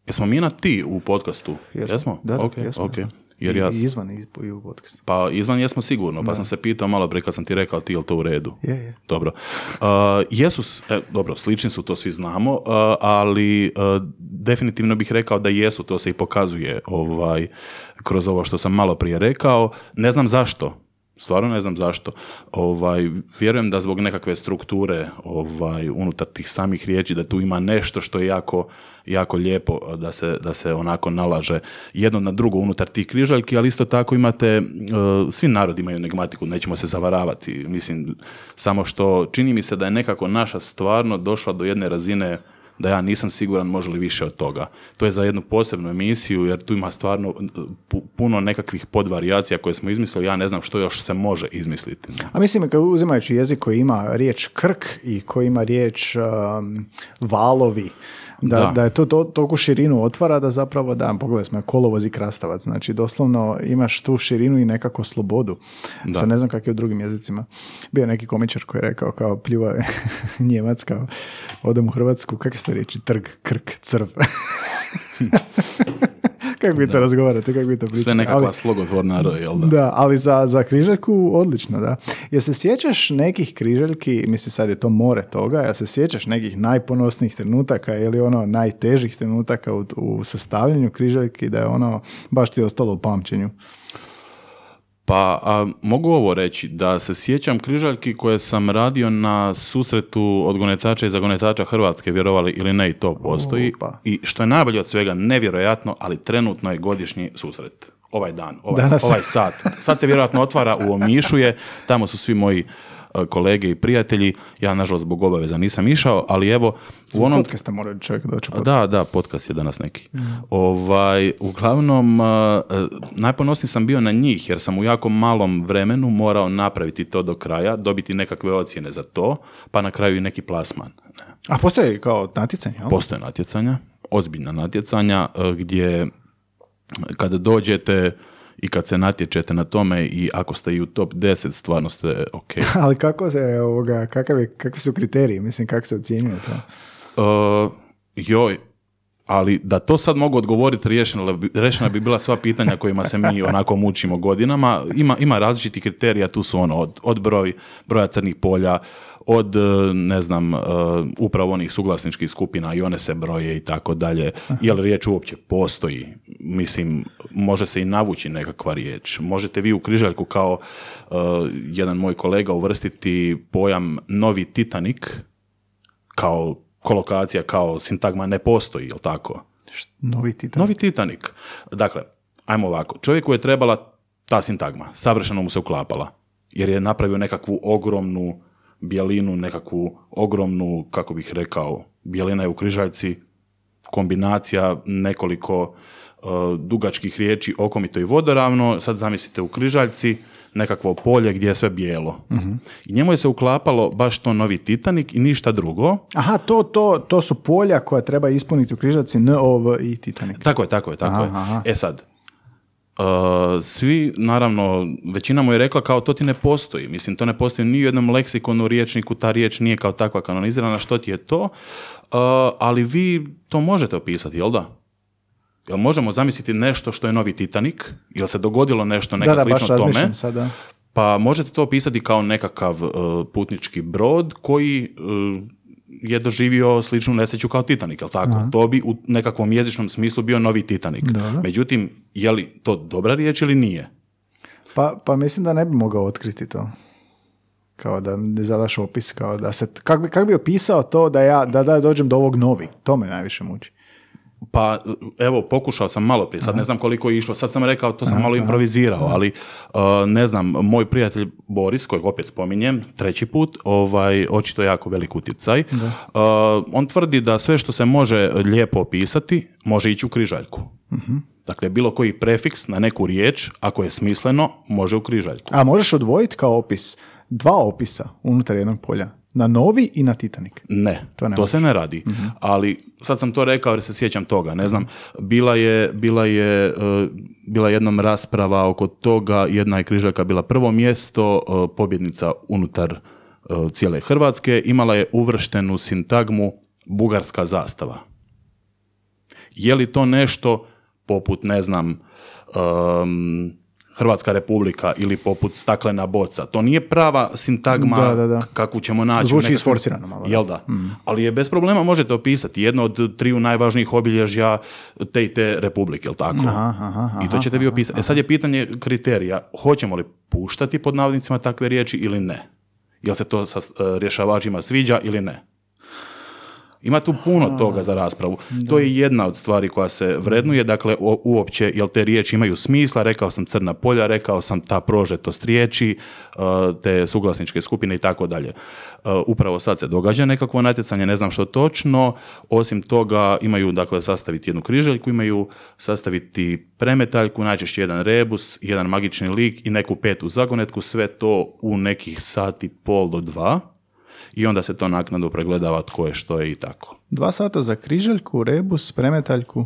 jesmo mi na ti u podcastu? Jesmo? Da, da, Ok, jesmo. ok. Jer ja, I, izvan i, i u podcastu. pa izvan jesmo sigurno, pa sam se pitao malo prije kad sam ti rekao ti je li to u redu. Je, je. Dobro. Uh, jesu, e, dobro, slični su, to svi znamo, uh, ali uh, definitivno bih rekao da jesu, to se i pokazuje ovaj, kroz ovo što sam malo prije rekao. Ne znam zašto, stvarno ne znam zašto. Ovaj, vjerujem da zbog nekakve strukture ovaj, unutar tih samih riječi, da tu ima nešto što je jako, jako lijepo da se, da se onako nalaže jedno na drugo unutar tih križaljki, ali isto tako imate, uh, svi narodi imaju enigmatiku, nećemo se zavaravati. Mislim, samo što čini mi se da je nekako naša stvarno došla do jedne razine da ja nisam siguran može li više od toga. To je za jednu posebnu emisiju, jer tu ima stvarno pu- puno nekakvih podvarijacija koje smo izmislili, ja ne znam što još se može izmisliti. A mislim, kad uzimajući jezik koji ima riječ krk i koji ima riječ um, valovi, da, Da. da. je to, to toliko širinu otvara da zapravo, da, pogledaj smo, kolovoz i krastavac, znači doslovno imaš tu širinu i nekako slobodu. Sad ne znam kako je u drugim jezicima. Bio je neki komičar koji je rekao kao pljuva Njemac, kao odem u Hrvatsku, kakve ste riječi, trg, krk, crv. kako vi to razgovarate, kako vi to pričate? Sve nekakva Ali- slogotvorna R, jel da? da, ali za, za križaljku odlično, da. Jel se sjećaš nekih križaljki, misli sad je to more toga, jel se sjećaš nekih najponosnijih trenutaka ili ono najtežih trenutaka u, u sastavljanju križaljki da je ono baš ti ostalo u pamćenju? Pa a, mogu ovo reći, da se sjećam križaljki koje sam radio na susretu odgonetača i zagonetača Hrvatske, vjerovali ili ne, i to postoji. Opa. I što je najbolje od svega, nevjerojatno, ali trenutno je godišnji susret. Ovaj dan, ovaj, Danas. ovaj sat. Sad se vjerojatno otvara u Omišu je, tamo su svi moji kolege i prijatelji. Ja, nažalost, zbog obaveza nisam išao, ali evo, u onom... Podcasta mora čovjek doći u podcast. Da, da, podcast je danas neki. Ovaj, uglavnom, uh, najponosniji sam bio na njih, jer sam u jako malom vremenu morao napraviti to do kraja, dobiti nekakve ocjene za to, pa na kraju i neki plasman. A postoje kao natjecanje, jel? Postoje natjecanja, ozbiljna natjecanja, gdje kada dođete i kad se natječete na tome i ako ste i u top 10, stvarno ste ok. Ali kako se, ovoga, kakav je, kakvi su kriteriji, mislim, kako se ocjenjuje to? Uh, joj, ali da to sad mogu odgovoriti, riješena bi, bila sva pitanja kojima se mi onako mučimo godinama. Ima, ima različitih kriterija, tu su ono od, od broj, broja crnih polja, od, e, ne znam, e, upravo onih suglasničkih skupina i one se broje i tako dalje. Je li riječ uopće postoji? Mislim, može se i navući nekakva riječ. Možete vi u križaljku kao e, jedan moj kolega uvrstiti pojam novi Titanik kao kolokacija, kao sintagma ne postoji, jel tako? Novi titan. Novi Titanik. Dakle, ajmo ovako. Čovjeku je trebala ta sintagma. Savršeno mu se uklapala. Jer je napravio nekakvu ogromnu bijelinu, nekakvu ogromnu, kako bih rekao, bijelina je u križaljci, kombinacija nekoliko uh, dugačkih riječi okomito i vodoravno. Sad zamislite u križaljci nekakvo polje gdje je sve bijelo. I njemu je se uklapalo baš to novi Titanik i ništa drugo. Aha, to, to, to su polja koja treba ispuniti u križaci N, O, V i Titanic. Tako je, tako je, tako aha. je. E sad, uh, svi, naravno, većina mu je rekla kao to ti ne postoji. Mislim, to ne postoji ni u jednom leksikonu, riječniku, ta riječ nije kao takva kanonizirana, što ti je to? Uh, ali vi to možete opisati, jel da? Jel možemo zamisliti nešto što je novi Titanik? Jel se dogodilo nešto neka Da, da, baš slično tome? razmišljam sada. Pa možete to opisati kao nekakav uh, putnički brod koji uh, je doživio sličnu nesreću kao Titanik, jel tako? To bi u nekakvom jezičnom smislu bio novi Titanik. Dobro. Međutim, je li to dobra riječ ili nije? Pa, pa mislim da ne bi mogao otkriti to. Kao da ne zadaš opis, kao da se, kak bi, kak bi opisao to da ja, da, da dođem do ovog novi, to me najviše muči. Pa evo, pokušao sam malo prije, sad ne znam koliko je išlo, sad sam rekao, to sam malo improvizirao, ali uh, ne znam, moj prijatelj Boris, kojeg opet spominjem, treći put, ovaj, očito jako velik utjecaj, uh, on tvrdi da sve što se može lijepo opisati, može ići u križaljku. Dakle, bilo koji prefiks na neku riječ, ako je smisleno, može u križaljku. A možeš odvojiti kao opis dva opisa unutar jednog polja. Na novi i na Titanic. Ne, To to, ne se ne radi. Ali sad sam to rekao jer se sjećam toga. Ne znam, bila je, bila je e, bila je jednom rasprava oko toga, jedna je križaljka bila prvo mjesto, e, pobjednica unutar e, cijele Hrvatske, imala je uvrštenu sintagmu bugarska zastava. Je li to nešto poput, ne znam, um, Hrvatska republika ili poput staklena boca. To nije prava sintagma Da, da, da. kakvu ćemo naći. Zvuči nekakvim- isforsirano malo. Jel da? Ali je bez problema možete opisati jedno od triju najvažnijih obilježja te i te republike, jel tako? Aha, aha, I to ćete vi opisati. E sad je pitanje kriterija. Hoćemo li puštati pod navodnicima takve riječi ili ne? Jel se to sa e, rješavačima sviđa ili ne? Ima tu puno toga za raspravu. To je jedna od stvari koja se vrednuje, dakle uopće jel te riječi imaju smisla, rekao sam crna polja, rekao sam ta prožetost riječi, uh, te suglasničke skupine i tako dalje. Uh, Upravo sad se događa nekakvo natjecanje, ne znam što točno, osim toga imaju dakle sastaviti jednu križaljku, imaju sastaviti premetaljku, najčešće jedan rebus, jedan magični lik i neku petu zagonetku, sve to u nekih sati pol do dva i onda se to naknadno pregledava tko je što je i tako. Dva sata za križaljku, rebus, premetaljku.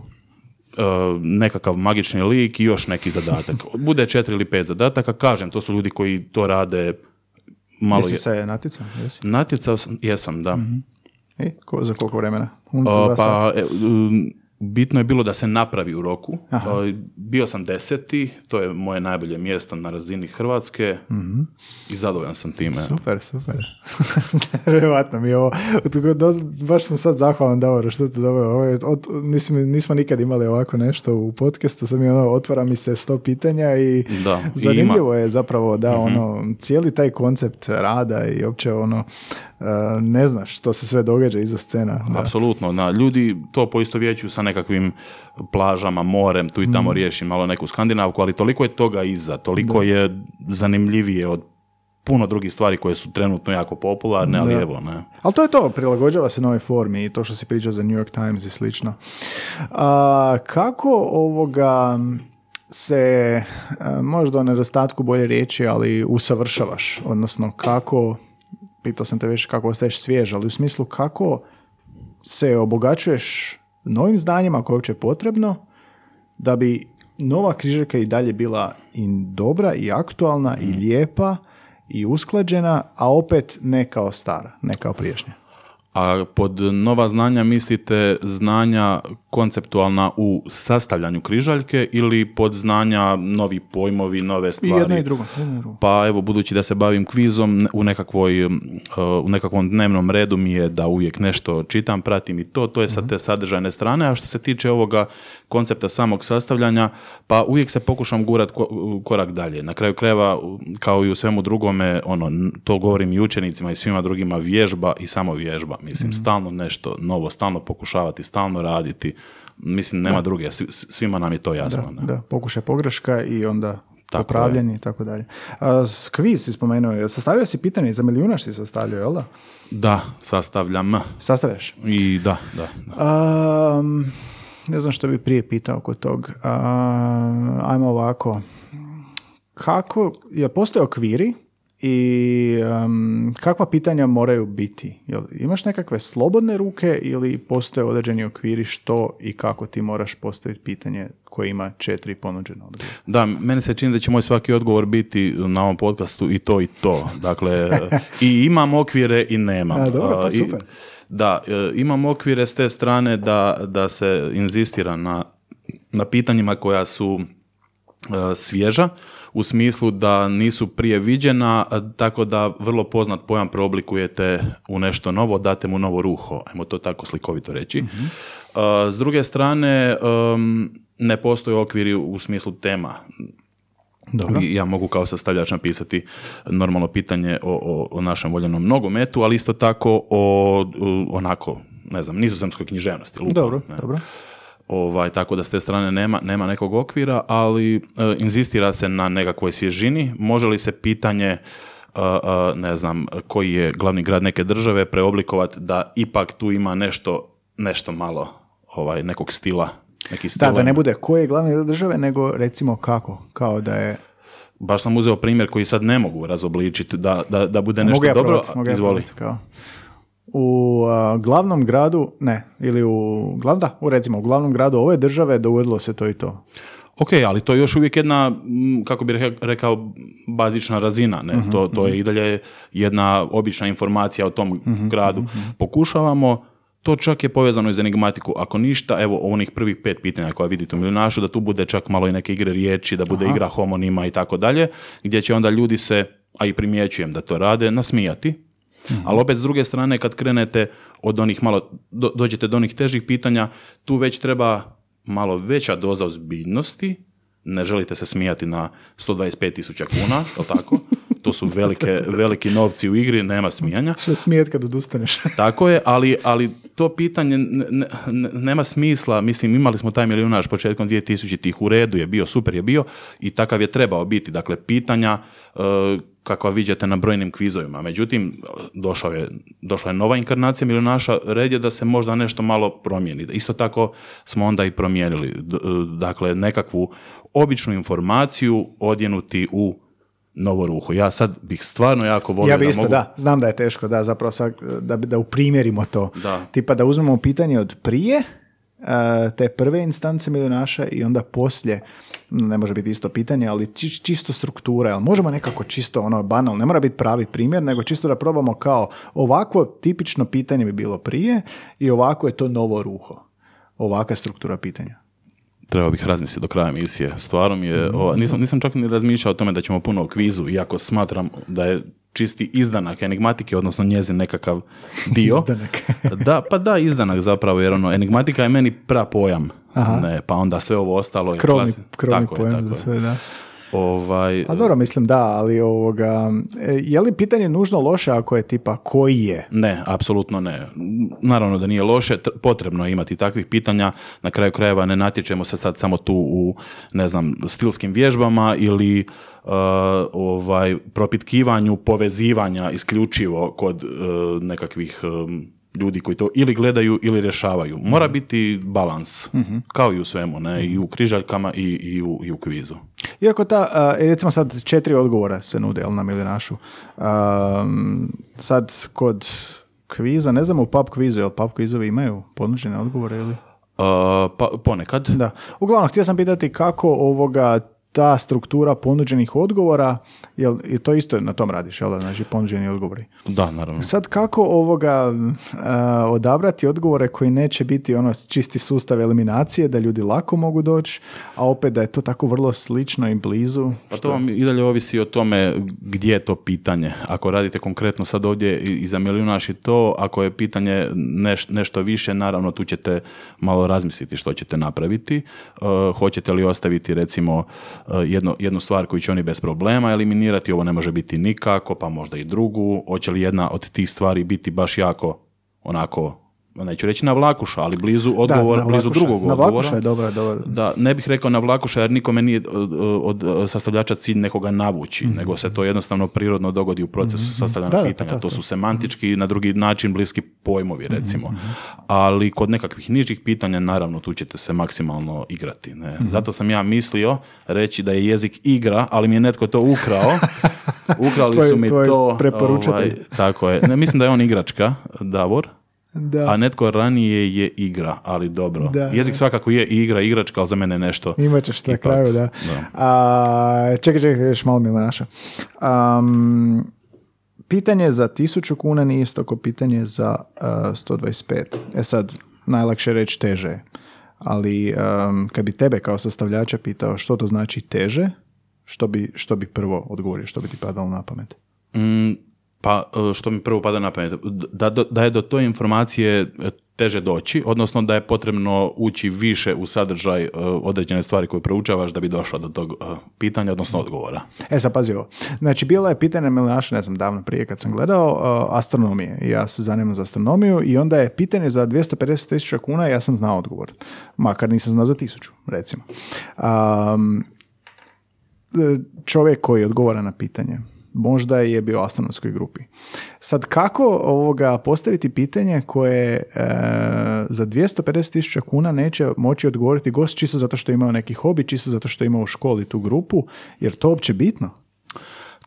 E, nekakav magični lik i još neki zadatak. Bude četiri ili pet zadataka, kažem, to su ljudi koji to rade malo... Jesi Je... se natjecao? Jesi? Natjecao sam, jesam, da. E, ko, za koliko vremena? Unutar pa, e, um, bitno je bilo da se napravi u roku. O, bio sam deseti, to je moje najbolje mjesto na razini Hrvatske i zadovoljan sam time. Super, super. Nevjerojatno mi je ovo. Baš sam sad zahvalan Davor što te doveo. Ovo nismo, nismo nikad imali ovako nešto u podcastu. Sam mi ono, otvara mi se sto pitanja i Da, i zanimljivo je zapravo da ono, cijeli taj koncept rada i opće ono, ne znaš što se sve događa iza scena. Da. Apsolutno, da. Ljudi to poistovjećuju sa nekakvim plažama, morem, tu i tamo riješi malo neku skandinavku, ali toliko je toga iza, toliko je zanimljivije od puno drugih stvari koje su trenutno jako popularne, ali evo, ne. Ali to je to, prilagođava se novoj formi i to što si pričao za New York Times i slično. A, kako ovoga se, a, možda o nedostatku bolje riječi, ali usavršavaš, odnosno kako, pitao sam te već kako ostaješ svjež, ali u smislu kako se obogaćuješ novim znanjima koje je uopće potrebno da bi nova križarka i dalje bila i dobra i aktualna i lijepa i usklađena, a opet ne kao stara, ne kao prijašnja. A pod nova znanja mislite znanja konceptualna u sastavljanju križaljke ili pod znanja novi pojmovi, nove I stvari? i jedno i drugo. Pa evo, budući da se bavim kvizom, u, nekakvoj, uh, u nekakvom dnevnom redu mi je da uvijek nešto čitam, pratim i to, to je sa te sadržajne strane, a što se tiče ovoga koncepta samog sastavljanja, pa uvijek se pokušam gurat ko- korak dalje. Na kraju krajeva, kao i u svemu drugome, ono, to govorim i učenicima i svima drugima, vježba i samo vježba. Mislim, stalno nešto novo, stalno pokušavati, stalno raditi. Mislim, nema druge, svi- svima nam je to jasno. ne? Da, pokušaj pogreška i onda Tako popravljanje i tako dalje. A, kviz si spomenuo, sastavio si pitanje za milijunaš si sastavljao, jel da? Da, sastavljam. Sastavljaš? I da, da, da. Um, ne znam što bi prije pitao kod tog. A, ajmo ovako. Kako, jel postoje okviri i um, kakva pitanja moraju biti? Jel imaš nekakve slobodne ruke ili postoje određeni okviri što i kako ti moraš postaviti pitanje koje ima četiri ponuđene odgovore? Da, meni se čini da će moj svaki odgovor biti na ovom podcastu i to i to. Dakle, i imam okvire i nemam. A, dobro, pa I- super. da, e, imam okvire s te strane da, da se inzistira na, na pitanjima koja su e, svježa, u smislu da nisu prije viđena, tako da vrlo poznat pojam preoblikujete u nešto novo, date mu novo ruho, ajmo to tako slikovito reći. Mhm. E, s druge strane, ne postoje okviri u smislu tema. Dobro. Ja mogu kao sastavljač napisati normalno pitanje o, o, o našem voljenom nogometu, ali isto tako o, onako, ne znam, nizozemskoj književnosti. lupam, Dobro, ne. dobro. Ovaj, tako da s te strane nema, nema nekog okvira, ali e, inzistira se na nekakvoj svježini. Može li se pitanje, e, e, ne znam, koji je glavni grad neke države preoblikovati da ipak tu ima nešto, nešto malo ovaj, nekog stila, neki. Da, da ne bude koje je glavne države, nego recimo kako, kao da je... Baš sam uzeo primjer koji sad ne mogu razobličiti da, da, da bude nešto mogu ja dobro. probati, mogu ja Izvoli. probati, kao. U a, glavnom gradu, ne, ili u, glav, da, u recimo, u glavnom gradu ove države dogodilo se to i to. Ok, ali to je još uvijek jedna, kako bih reka- rekao, bazična razina. Ne? Mhm, to, to je i dalje jedna obična informacija o tom Mhm, gradu. Pokušavamo, to čak je povezano iz enigmatiku. Ako ništa, evo onih prvih pet pitanja koja vidite u milijunašu, da tu bude čak malo i neke igre riječi, da bude igra homonima i tako dalje, gdje će onda ljudi se, a i primjećujem da to rade, nasmijati. Ali opet s druge strane kad krenete od onih malo, do- dođete do onih težih pitanja, tu već treba malo veća doza ozbiljnosti, ne želite se smijati na 125 tisuća kuna, je tako? To su velike, veliki novci u igri, nema smijanja. Što je smijet kad odustaneš. Tako je, ali, ali to pitanje ne- ne- ne- nema smisla. Mislim, imali smo taj milijunaš početkom 2000-ih, u redu je bio, super je bio i takav je trebao biti. Dakle, pitanja e, kakva viđate na brojnim kvizovima. Međutim, došao je, došla je nova inkarnacija milijunaša, red je da se možda nešto malo promijeni. Isto tako smo onda i promijenili. D- Dakle, nekakvu običnu informaciju odjenuti u novo ruho. Ja sad bih stvarno jako volio ja bi da isto, mogu... da, znam da je teško, da, zapravo sad, da, da uprimjerimo to. Da. Tipa da uzmemo pitanje od prije, e, te prve instance milijunaša i onda poslije, ne može biti isto pitanje, ali či- čisto struktura, jel možemo nekako čisto ono banalno, ne mora biti pravi primjer, nego čisto da probamo kao ovako tipično pitanje bi bilo prije i ovako je to novo ruho. Ovaka struktura pitanja. Trebao bih razmisliti do kraja emisije. Stvarno mi je, ova, nisam, nisam čak ni razmišljao o tome da ćemo puno o kvizu, iako smatram da je čisti izdanak enigmatike, odnosno njezin nekakav dio. Izdanak. da, pa da, izdanak zapravo, jer ono, enigmatika je meni pra pojam. Ne, pa onda sve ovo ostalo je Krovni, klasi- krovni tako je, pojam tako za je. sve, da. Ovaj, A dobro, mislim da, ali ovoga, e, je li pitanje nužno loše ako je tipa koji je? Ne, apsolutno ne. Naravno da nije loše, tr- potrebno je imati takvih pitanja. Na kraju krajeva ne natječemo se sad samo tu u, ne znam, stilskim vježbama ili uh, ovaj, propitkivanju povezivanja isključivo kod uh, nekakvih um, ljudi koji to ili gledaju ili rješavaju. Mora biti balans, kao i u svemu, ne? i u križaljkama i, i, u, i u kvizu. Iako ta, recimo sad četiri odgovora se nude, jel, na Milinašu. Um, sad kod kviza, ne znam u pub kvizu, jel pub kvizovi imaju ponuđene odgovore ili? Uh, pa, ponekad. Da. Uglavnom, htio sam pitati kako ovoga ta struktura ponuđenih odgovora, jel i to isto na tom radiš, jel? da? Znači ponuđeni odgovori. Da, naravno. Sad kako ovoga a, odabrati odgovore koji neće biti ono čisti sustav eliminacije, da ljudi lako mogu doći, a opet da je to tako vrlo slično i blizu. Pa to vam i dalje ovisi o tome gdje je to pitanje. Ako radite konkretno sad ovdje i za milijunaš i to, ako je pitanje neš- nešto više, naravno tu ćete malo razmisliti što ćete napraviti. Uh, hoćete li ostaviti recimo jedno, jednu stvar koju će oni bez problema eliminirati, ovo ne može biti nikako, pa možda i drugu. Hoće li jedna od tih stvari biti baš jako onako neću reći na vlakuša, ali blizu odgovor, na blizu drugog Na odgovora. Vlakuša je dobro, dobro. Da, ne bih rekao na vlakuša jer nikome nije od, od sastavljača cilj nekoga navući, nego se to jednostavno prirodno dogodi u procesu sastavljanja Da, da, pitanja. pa to, su semantički i na drugi način bliski pojmovi recimo. Ali kod nekakvih nižih pitanja naravno tu ćete se maksimalno igrati. Ne? Zato sam ja mislio reći da je jezik igra, ali mi je netko to ukrao. Ukrali Tvoj- su mi tvoj to. ovaj, tako je. Ne, mislim da je on igračka, Davor. Da. A netko ranije je igra, ali dobro. Da, Jezik da. svakako je igra, igračka, ali za mene nešto. Ćeš na kraju, da. da. A, čekaj, čekaj, još malo Milanaša. Um, pitanje za 1000 kuna nije isto kao pitanje za uh, 125. E sad, najlakše reći teže. Ali um, kad bi tebe kao sastavljača pitao što to znači teže, što bi, što bi prvo odgovorio, što bi ti padalo na pamet? Mm, pa e, što mi prvo pada na pamet, da, da je do toj informacije teže doći, odnosno da je potrebno ući više u sadržaj e, određene stvari koje proučavaš da bi došao do tog e, pitanja, odnosno odgovora. E sad pazi ovo. Znači, bilo je pitanje ne znam, davno prije kad sam gledao, astronomije. Ja se zanimam za astronomiju i onda je pitanje za 250 tisuća kuna, ja sam znao odgovor. Makar nisam znao za tisuću, recimo. Um, čovjek koji odgovara na pitanje, možda je bio u astronomskoj grupi. Sad, kako ovoga postaviti pitanje koje e, za 250 tisuća kuna neće moći odgovoriti gost čisto zato što je imao neki hobi, čisto zato što je imao u školi tu grupu, jer to uopće bitno?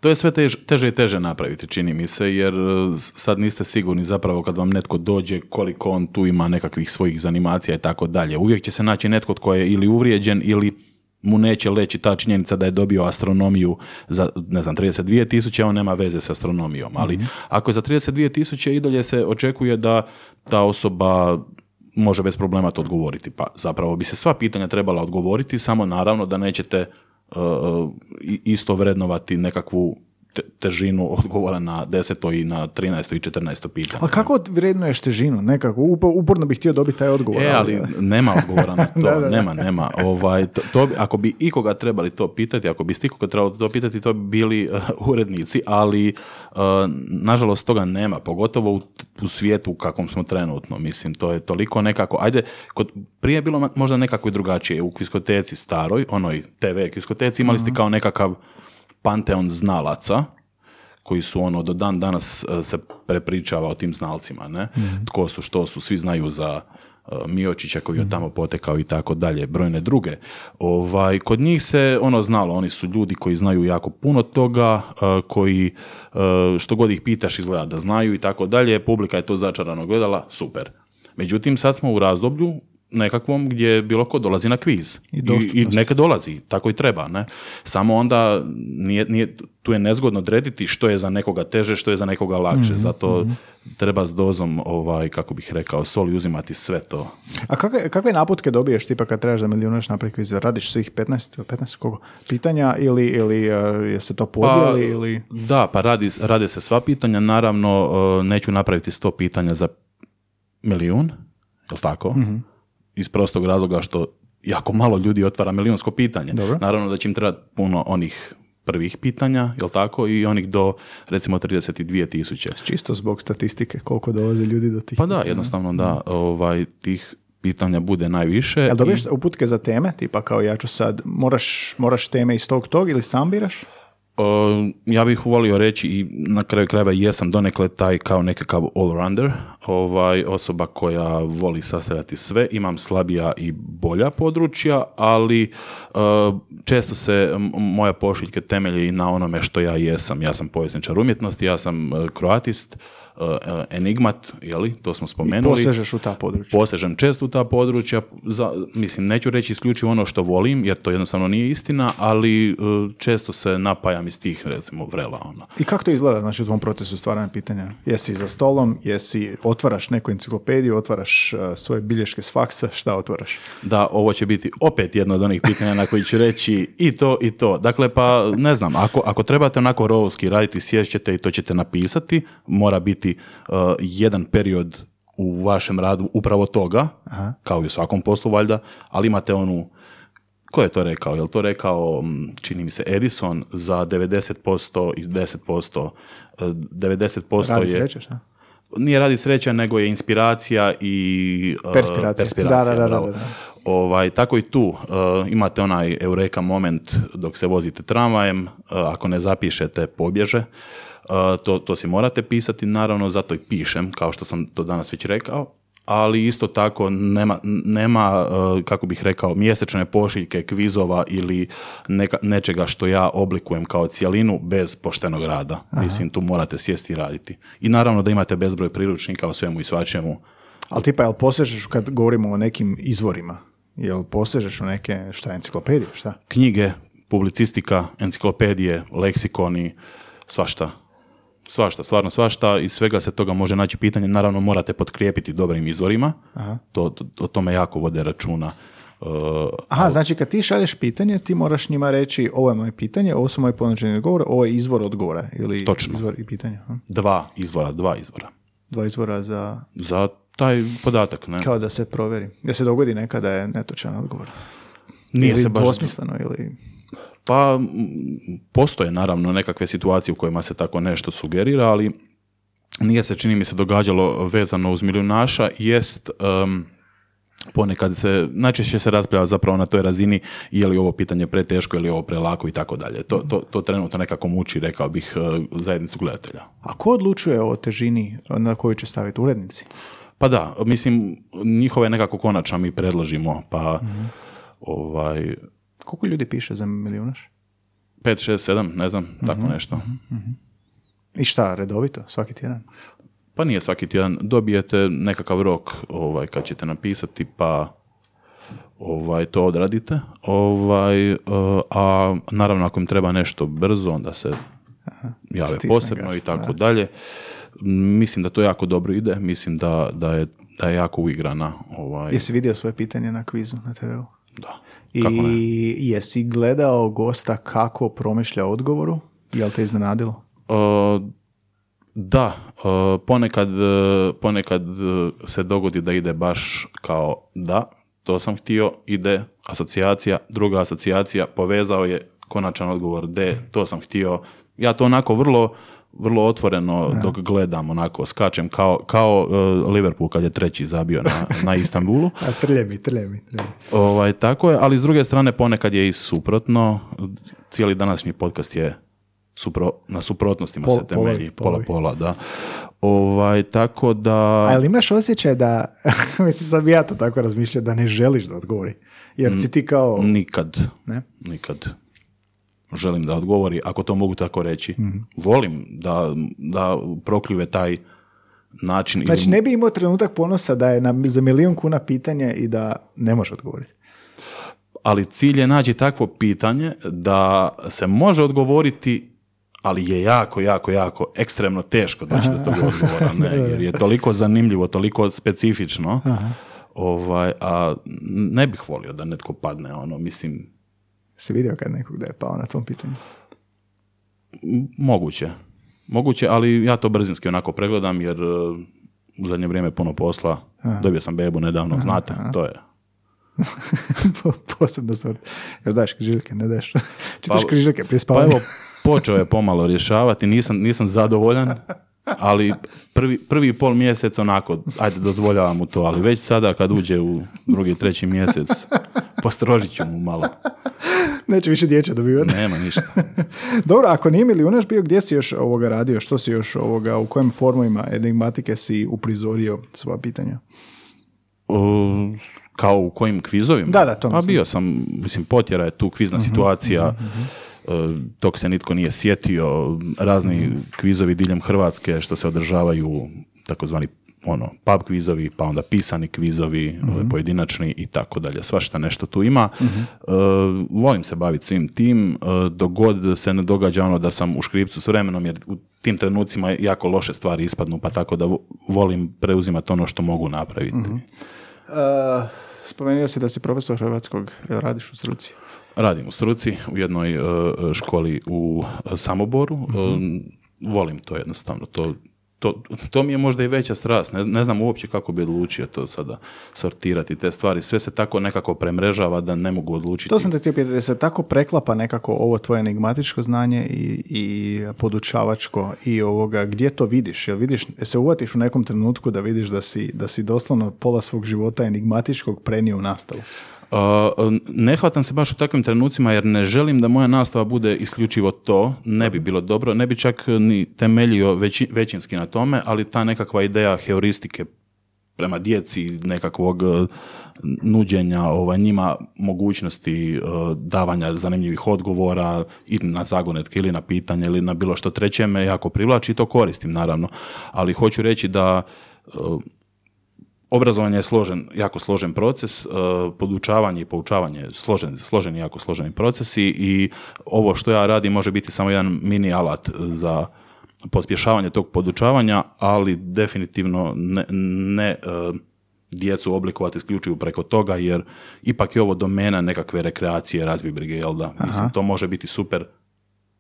To je sve tež, teže i teže napraviti, čini mi se, jer e, sad niste sigurni zapravo kad vam netko dođe koliko on tu ima nekakvih svojih zanimacija i tako dalje. Uvijek će se naći netko tko je ili uvrijeđen ili mu neće leći ta činjenica da je dobio astronomiju za, ne znam, 32 tisuće, on nema veze s astronomijom. Ali ako je za 32 tisuće i dalje se očekuje da ta osoba može bez problema to odgovoriti. Pa zapravo bi se sva pitanja trebala odgovoriti, samo naravno da nećete uh, isto vrednovati nekakvu težinu odgovora na 10. i na 13. i 14. pitanje. Ali kako vrednuješ težinu? Nekako, upo- uporno bih htio dobiti taj odgovor. E, ali nema odgovora na to, Da, da, da. nema, nema. Ovaj, to, to bi- ako bi ikoga trebali to pitati, ako biste ikoga trebali to pitati, to bi bili uh, urednici, ali uh, nažalost toga nema, pogotovo u, u svijetu u kakvom smo trenutno, mislim, to je toliko nekako, ajde, kod, prije je bilo možda nekako i drugačije, u kviskoteci staroj, onoj TV kviskoteci, imali ste kao nekakav panteon znalaca, koji su ono do dan danas e, se prepričava o tim znalcima, ne? Tko su, što su, svi znaju za e, Miočića koji je od tamo potekao i tako dalje, brojne druge. Ovaj, kod njih se ono znalo, oni su ljudi koji znaju jako puno toga, e, koji što god ih pitaš izgleda da znaju i tako dalje, publika je to začarano gledala, super. Međutim, sad smo u razdoblju nekakvom gdje bilo ko dolazi na kviz. I I, i neka dolazi, tako i treba, ne? Samo onda nije, nije, tu je nezgodno odrediti što je za nekoga teže, što je za nekoga lakše. Mhm, Zato treba s dozom, ovaj, kako bih rekao, soli uzimati sve to. A kakve, kakve naputke dobiješ tipa kad trebaš za milijunaš napraviti kviz? Radiš svih 15, 15 koliko? pitanja ili, ili uh, je se to podijeli ili... Da, pa radi, rade se sva pitanja. Naravno, e, neću napraviti sto pitanja za milijun, jel tako? Mhm. Iz prostog razloga što jako malo ljudi otvara milijunsko pitanje. Dobro. Naravno da će im trebati puno onih prvih pitanja, jel tako, i onih do recimo 32 tisuće. Čisto zbog statistike, koliko dolaze ljudi do tih Pa da, pitanja. jednostavno da, ovaj, tih pitanja bude najviše. Jel i- dobiješ uputke za teme, tipa kao ja ću sad, moraš, moraš teme iz tog tog ili sam biraš? Uh, ja bih volio reći i na kraju krajeva jesam donekle taj kao nekakav all-rounder, ovaj, osoba koja voli sastavljati sve, imam slabija i bolja područja, ali uh, često se moja pošiljke temelji na onome što ja jesam. Ja sam povjesničar umjetnosti, ja sam uh, kroatist, enigmat, jeli, to smo spomenuli. Posežeš u ta područja. Posežem često u ta područja, za, mislim, neću reći isključivo ono što volim, jer to jednostavno nije istina, ali e, često se napajam iz tih, recimo, vrela, ono. I kako to izgleda znači, u tvom procesu stvaranja pitanja? Jesi za stolom, jesi, otvaraš neku enciklopediju, otvaraš uh, svoje bilješke s faksa, šta otvaraš? Da, ovo će biti opet jedno od onih pitanja na koji ću reći i to i to. Dakle, pa ne znam, ako, ako trebate onako rovovski raditi, sješćete i to ćete napisati, mora biti e, jedan period u vašem radu upravo toga, kao i u svakom poslu valjda, ali imate onu Ko je to rekao? Je li to rekao, m, čini mi se, Edison za 90% i 10%? e, 90% Radi je... srećeš, a? Nije radi sreća, nego je inspiracija i uh, Perspiracija. perspiracija, Da, da, da, da, da. Ovaj, tako i tu uh, imate onaj eureka moment dok se vozite tramvajem, uh, ako ne zapišete pobježe, Uh, to, to si morate pisati, naravno zato i pišem, kao što sam to danas već rekao, ali isto tako nema, nema uh, kako bih rekao, mjesečne pošiljke, kvizova ili neka, nečega što ja oblikujem kao cijelinu bez poštenog rada. Mislim, tu morate sjesti i raditi. I naravno da imate bezbroj priručnika o svemu i svačemu. Ali tipa, jel posežeš kad govorimo o nekim izvorima? Jel posežeš u neke, šta, enciklopedije, šta? Knjige, publicistika, enciklopedije, leksikoni, svašta. Svašta, stvarno svašta. Iz svega se toga može naći pitanje. Naravno, morate potkrijepiti dobrim izvorima. To, to, o tome jako vode računa. Uh, Aha, znači kad ti šalješ pitanje, ti moraš njima reći ovo je moje pitanje, ovo su moji ponuđeni odgovore, ovo je izvor odgovora ili Točno. izvor i pitanja. aha. dva izvora, dva izvora. Dva izvora za, Za taj podatak, ne? kao da se proveri. Da se dogodi neka da je netočan odgovor. Nije ili se baš... dvosmisleno ili... Pa, postoje naravno nekakve situacije u kojima se tako nešto sugerira, ali nije se, čini mi se, događalo vezano uz milijunaša, jest em, ponekad se, najčešće se raspravlja zapravo na toj razini je li ovo pitanje preteško ili je ovo prelako i tako dalje. To, to, to trenutno nekako muči, rekao bih, e, zajednicu gledatelja. A ko odlučuje o težini na koju će staviti urednici? Pa da, mislim, njihove nekako konača mi predložimo, pa ovaj, Koliko ljudi piše za milijunaš? 5, 6, 7, ne znam, tako nešto. I šta, redovito, svaki tjedan? Pa nije svaki tjedan, dobijete nekakav rok ovaj, kad ćete napisati, pa ovaj, to odradite. Ovaj, eh, a naravno ako im treba nešto brzo, onda se jave Stisne posebno gas, i tako da. dalje. Mislim da to jako dobro ide, mislim da, da, je, da je jako uigrana. Ovaj, Jesi vidio svoje pitanje na kvizu na TV-u? da. I jesi gledao gosta kako promišlja odgovoru? Jel te iznenadilo? Uh, da, uh, ponekad, uh, ponekad uh, se dogodi da ide baš kao da, to sam htio, ide asocijacija, druga asocijacija, povezao je konačan odgovor D, to sam htio. Ja to onako vrlo vrlo otvoreno dok gledam, onako skačem kao, kao uh, Liverpool kad je treći zabio na, na Istanbulu. A trlje mi, trlje mi, trlje mi. Ovaj, tako je, ali s druge strane ponekad je i suprotno. Cijeli današnji podcast je supro, na suprotnostima Pol- se temelji, pola pola, da. Ovaj, tako da... A jel imaš osjećaj da, mislim sam ja to tako razmišljao, da ne želiš da odgovori? Jer si ti kao, Nikad, ne? nikad želim da odgovori, ako to mogu tako reći. Mhm. Volim da, da prokljuve taj način. ili- Znači ne bi imao trenutak ponosa da je na, za milijun kuna pitanje i da ne može odgovoriti. ali cilj je naći takvo pitanje da se može odgovoriti ali je jako, jako, jako ekstremno teško doći do tog odgovora, ne, jer je toliko zanimljivo, toliko specifično, ovaj, a ne bih volio da netko padne, ono, mislim, Si vidio kad nekog da je pao na tom pitanju? moguće, moguće, ali ja to brzinski onako pregledam, jer uh, u zadnje vrijeme puno posla, dobio sam bebu nedavno, znate, to je, Posebno sort. Jel daš križeljke, ne daš? Čitaš Pa- križeljke prije Pa spavanja? evo, počeo je pomalo rješavati, nisam, nisam zadovoljan, ali prvi, prvi pol mjesec onako, ajde dozvoljavam mu to, ali već sada kad uđe u drugi, treći mjesec, postrožit ću mu malo. Neće više dječja dobivati. Nema ništa. Dobro, ako nije milionaš bio, gdje si još ovoga radio? Što si još ovoga, u kojim formovima enigmatike si uprizorio svoja pitanja? O, kao u kojim kvizovima? Da, da, to Pa mislim. bio sam, mislim, potjera je tu kvizna situacija, e, tog se nitko nije sjetio, razni kvizovi diljem Hrvatske što se održavaju, takozvani ono, pub kvizovi, pa onda pisani kvizovi, ove pojedinačni i tako dalje. Svašta nešto tu ima. E, volim se baviti svim tim, e, dok god se ne događa ono da sam u škripcu s vremenom, jer u tim trenucima jako loše stvari ispadnu, pa tako da vo- volim preuzimati ono što mogu napraviti. spomenuo si da si profesor hrvatskog, jel radiš u struci? Radim u struci u jednoj e, školi u e, Samoboru. E, volim to jednostavno. To, to, to mi je možda i veća strast. Ne, ne znam uopće kako bi odlučio to sada sortirati te stvari. Sve se tako nekako premrežava da ne mogu odlučiti. To sam te htio pitati, se tako preklapa nekako ovo tvoje enigmatičko znanje i, i podučavačko i ovoga, gdje to vidiš? Jel vidiš, se uvatiš u nekom trenutku da vidiš da si, da si doslovno pola svog života enigmatičkog prenio u nastavu? Ne hvatam se baš u takvim trenucima jer ne želim da moja nastava bude isključivo to, ne bi bilo dobro, ne bi čak ni temeljio veći, većinski na tome, ali ta nekakva ideja heuristike prema djeci, nekakvog uh, nuđenja ovaj, njima mogućnosti uh, davanja zanimljivih odgovora i na zagonetke ili na pitanje ili na bilo što treće me jako privlači i to koristim naravno, ali hoću reći da uh, obrazovanje je složen, jako složen proces, e, podučavanje i poučavanje je složen, složeni, jako složeni procesi i ovo što ja radim može biti samo jedan mini alat za pospješavanje tog podučavanja, ali definitivno ne, ne e, djecu oblikovati isključivo preko toga, jer ipak je ovo domena nekakve rekreacije, razbibrige, jel da? Mislim, to može biti super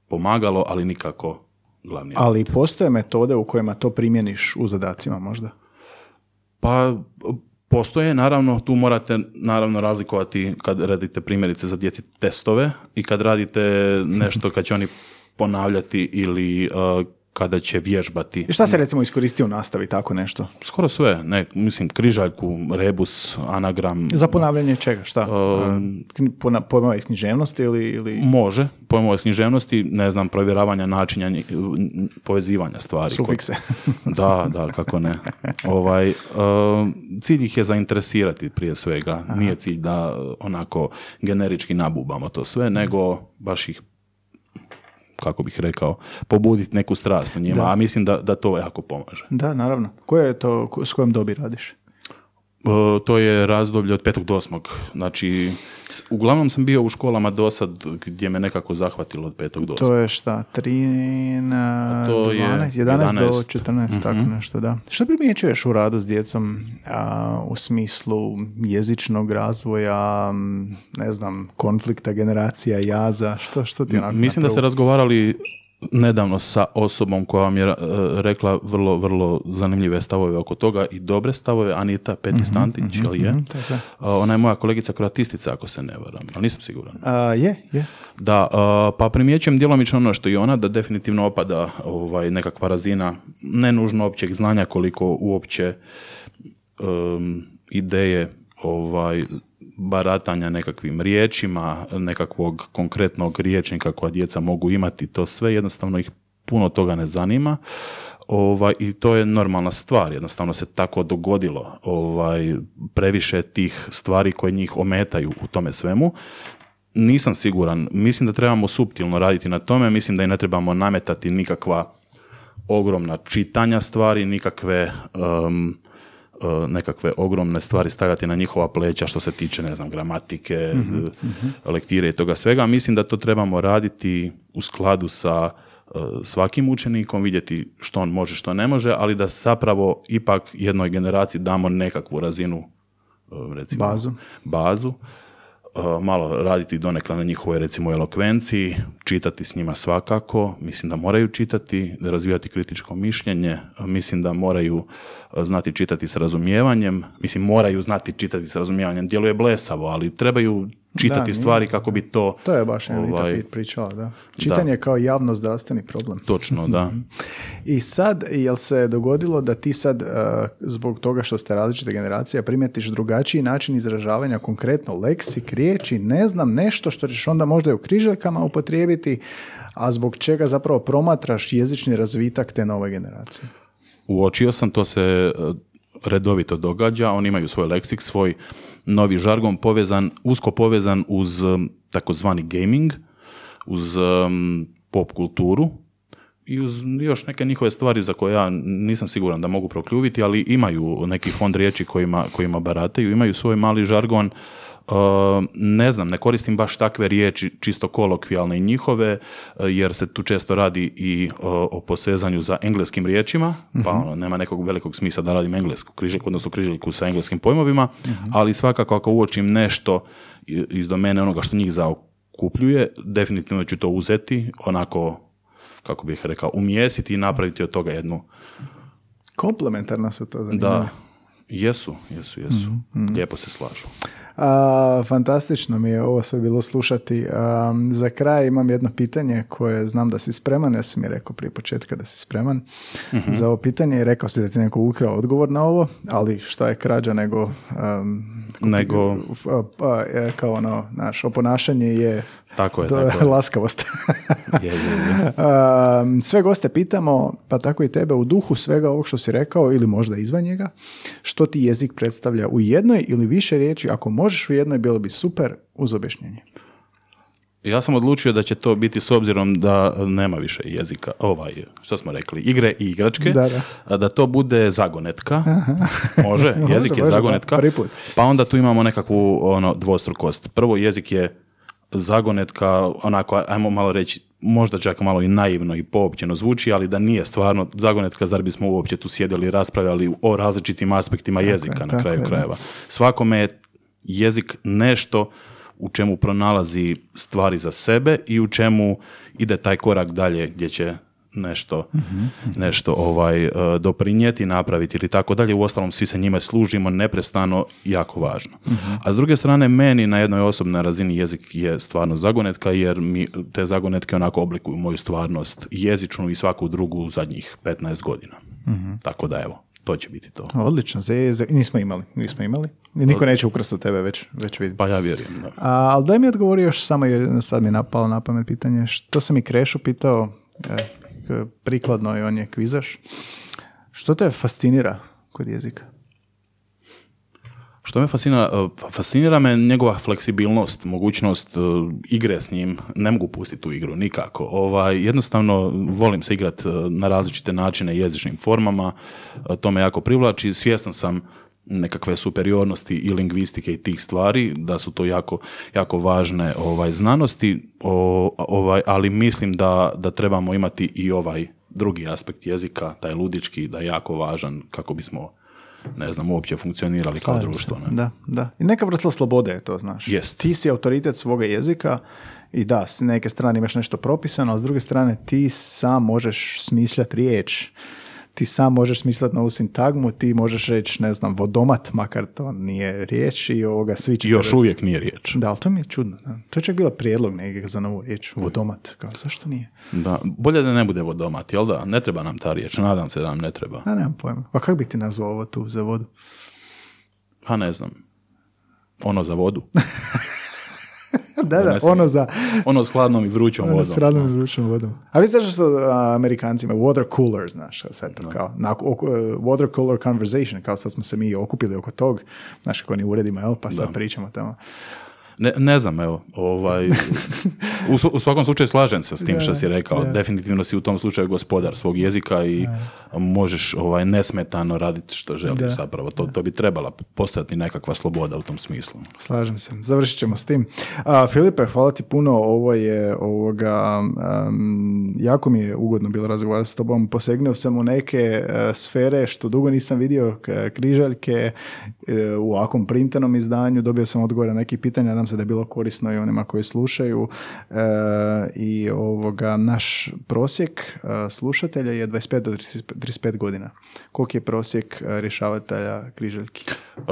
pomagalo, ali nikako glavni Ali postoje metode u kojima to primjeniš u zadacima možda? Pa postoje, naravno, tu morate naravno razlikovati kad radite primjerice za djeci testove i kad radite nešto kad će oni ponavljati ili uh, kada će vježbati. I šta se recimo iskoristi u nastavi tako nešto? Skoro sve, ne, mislim, križaljku, rebus, anagram, Za ponavljanje čega? Šta? Pona- Pojmova iz književnosti ili... ili... može, pojmova iz književnosti, ne znam, provjeravanja načina nji- n- povezivanja stvari. Sufikse. Da, da, kako ne. Ovaj, uh, cilj ih je zainteresirati prije svega. Nije cilj da uh, onako generički nabubamo to sve, nego baš ih kako bih rekao, pobuditi neku strast u njima, a mislim da, da to jako pomaže. Da, naravno. Koje je to, s kojom dobi radiš? To je razdoblje od petog do osmog. Znači, uglavnom sam bio u školama do sad gdje me nekako zahvatilo od petog do osmog. To je šta, 3 na To je 12, 11, do 11. 14, tako nešto, da. Što primjećuješ u radu s djecom a, u smislu jezičnog razvoja, ne znam, konflikta generacija, jaza, što, što ti onako Mislim da ste napravi? razgovarali nedavno sa osobom koja vam je e, rekla vrlo, vrlo zanimljive stavove oko toga i dobre stavove, Anita Petistantić, jel je? tako je. A, Ona je moja kolegica kroatistica, ako se ne varam, ali nisam siguran. A, je, je. Da, a, pa primjećujem djelomično ono što i ona, da definitivno opada ovaj, nekakva razina, ne nužno općeg znanja koliko uopće em, ideje ovaj, baratanja nekakvim riječima, nekakvog konkretnog riječnika koja djeca mogu imati, to sve jednostavno ih puno toga ne zanima. Ovaj, I to je normalna stvar, jednostavno se tako dogodilo. Ovaj, previše tih stvari koje njih ometaju u tome svemu. Nisam siguran, mislim da trebamo suptilno raditi na tome, mislim da i ne trebamo nametati nikakva ogromna čitanja stvari, nikakve um, nekakve ogromne stvari stavljati na njihova pleća što se tiče, ne znam, gramatike, uh, lektire i toga svega. Mislim da to trebamo raditi u skladu sa uh, svakim učenikom, vidjeti što on može, što ne može, ali da zapravo ipak jednoj generaciji damo nekakvu razinu recimo, Bazu. bazu. Malo raditi donekle na njihovoj recimo elokvenciji, čitati s njima svakako, mislim da moraju čitati, razvijati kritičko mišljenje, mislim da moraju uh, znati čitati s razumijevanjem, mislim moraju znati čitati s razumijevanjem, djeluje blesavo, ali trebaju čitati nije. stvari kako bi to... To je baš ovaj, pričala, da. Čitanje je kao javno zdravstveni problem. Točno, da. I sad, jel se dogodilo da ti sad, uh, zbog toga što ste različite generacije, primjetiš drugačiji način izražavanja, konkretno leksik, riječi, ne znam, nešto što ćeš onda možda i u križaljkama upotrijebiti, a zbog čega zapravo promatraš jezični razvitak te nove generacije? Uočio sam, to se e, redovito događa, oni imaju svoj leksik, svoj novi žargon povezan, usko povezan uz um, takozvani gaming, uz um, pop kulturu i uz još neke njihove stvari za koje ja nisam siguran da mogu prokljuviti, ali imaju neki fond riječi kojima, kojima barataju, imaju svoj mali žargon, ne znam, ne koristim baš takve riječi čisto kolokvijalne i njihove, uh, jer se tu često radi i uh, o posezanju za engleskim riječima, pa ono, nema nekog velikog smisla da radim englesku križaljku, odnosno križaljku sa engleskim pojmovima, ali svakako ako uočim nešto iz domene onoga što njih zaokupljuje, definitivno ću to uzeti, onako, kako bih rekao, umjesiti i napraviti od toga jednu Komplementarna su to zanimljivo. da, jesu, jesu, jesu. Lijepo se slažu. A, fantastično mi je ovo sve bilo slušati. A, za kraj imam jedno pitanje koje znam da si spreman. Ja si mi rekao prije početka da si spreman za ovo pitanje i rekao si da ti neko ukrao odgovor na ovo, ali šta je krađa nego... um, Nego, a, e, kao ono, naš, oponašanje je, tako je, to tako je. laskavost. Je, je, je. Um, sve goste pitamo, pa tako i tebe, u duhu svega ovog što si rekao ili možda izvan njega, što ti jezik predstavlja u jednoj ili više riječi, ako možeš u jednoj, bilo bi super uz objašnjenje. Ja sam odlučio da će to biti s obzirom da nema više jezika, ovaj, što smo rekli, igre i igračke, Da, da. a da to bude zagonetka. Može, jezik je može, zagonetka. da, prvi put. Pa onda tu imamo nekakvu ono, dvostrukost. Prvo, jezik je zagonetka, onako, ajmo malo reći, možda čak malo i naivno i poopćeno zvuči, ali da nije stvarno zagonetka, zar bismo uopće tu sjedili i raspravljali o različitim aspektima jezika je, na tako kraju je, krajeva. Svakome je jezik nešto u čemu pronalazi stvari za sebe i u čemu ide taj korak dalje gdje će nešto, nešto ovaj, e, doprinijeti, napraviti ili tako dalje. Uostalom, svi se njime služimo neprestano, jako važno. A s druge strane, meni na jednoj osobnoj razini jezik je stvarno zagonetka, jer mi te zagonetke onako oblikuju moju stvarnost jezičnu i svaku drugu zadnjih 15 godina. Tako da evo, to će biti to. Odlično, za, za- nismo imali, nismo imali. Niko neće ukrasti od tebe, već, već vidim. Pa ja vjerujem. Da. A, ali daj mi odgovori još samo jer sad mi je napalo na pamet pitanje. Što sam i Krešu pitao, e, prikladno je on je kvizaš. Što te fascinira kod jezika? Što me fascinira, e, fascinira me njegova fleksibilnost, mogućnost e, igre s njim. Ne mogu pustiti tu igru nikako. Ovaj, jednostavno volim se igrati na različite načine jezičnim formama. E, To me jako privlači. Svjestan sam nekakve superiornosti i lingvistike i tih stvari, da su to jako, jako važne ovaj, znanosti, o, ovaj, ali mislim da, da trebamo imati i ovaj drugi aspekt jezika, taj ludički, da je jako važan kako bismo ne znam, uopće funkcionirali kao Slažem društvo. Ne? Da, da. I neka vrsta slobode je to, znaš. Jest. Ti si autoritet svoga jezika i da, s neke strane imaš nešto propisano, a s druge strane ti sam možeš smišljati riječ. Ti sam možeš smisliti novu sintagmu, ti možeš reći, ne znam, vodomat, makar to nije riječ i ovoga svi će... Još uvijek nije riječ. Da, ali to mi je čudno. Da. To je čak bila prijedlog negdje za novu riječ, vodomat. Kao, zašto nije? Da, bolje da ne bude vodomat, jel da? Ne treba nam ta riječ, nadam se da nam ne treba. A nemam pojma. Pa kako bi ti nazvao ovo tu za vodu? Pa ne znam. Ono za vodu. da, da, ono za... Ono s hladnom i vrućom Ono vodom. s radnom i vrućom vodom. A vi znaš što a, Amerikanci imaju water cooler, znaš, sad to kao, na, oko- water cooler conversation, kao sad smo se mi okupili oko tog, znaš kako oni uredima, jel, pa sad pričamo tamo. Ne, ne znam, evo, ovaj, u, u svakom slučaju slažem se s tim što si rekao. da. Definitivno si u tom slučaju gospodar svog jezika i možeš ovaj, nesmetano raditi što želiš Da. zapravo. To, to bi trebala postojati nekakva sloboda u tom smislu. Slažem se. Završit ćemo s tim. A, Filipe, hvala ti puno. Ovo je ovoga, um, jako mi je ugodno bilo razgovarati s tobom. Posegnuo sam u neke e, sfere što dugo nisam vidio, k- križaljke u ovakvom printanom izdanju. Dobio sam odgovore na neki pitanja. Nadam se da je bilo korisno i onima koji slušaju e, i ovoga, naš prosjek e, slušatelja je 25 do 30 35 godina. Koliki je prosjek e, rješavatelja križaljki? E,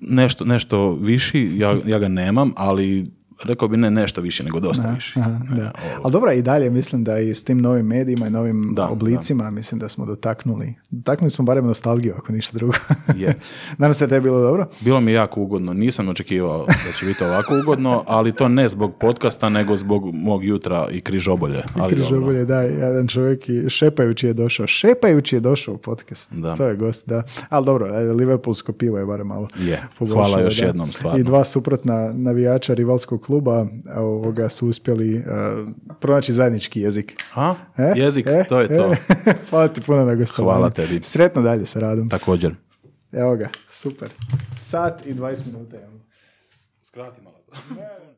nešto, nešto viši, ja, ja ga nemam, ali rekao bi ne nešto više, nego dosta više. Aha, da. Ali dobro, i dalje mislim da i s tim novim medijima i novim Da, oblicima, mislim da smo dotaknuli. Dotaknuli smo barem nostalgiju, ako ništa drugo. Je. Nadam se da je bilo dobro. Bilo mi jako ugodno, nisam očekivao da će biti ovako ugodno, ali to ne zbog podcasta, nego zbog mog jutra i križobolje. Ali dobro. Križobolje, da, jedan čovjek i šepajući je došao. Šepajući je došao u podcast. Da. To je gost, da. Ali dobro, e, Liverpoolsko pivo je barem malo Je. Hvala još da. jednom, stvarno. I dva suprotna navijača rivalskog kluba ovoga su uspjeli uh, pronaći zajednički jezik. A? E? Jezik, E? to je to. E? Hvala ti puno na gostovanju. Hvala tebi. Sretno dalje sa radom. Također. Evo ga, super. Sat i 20 minuta imamo. Skrati malo.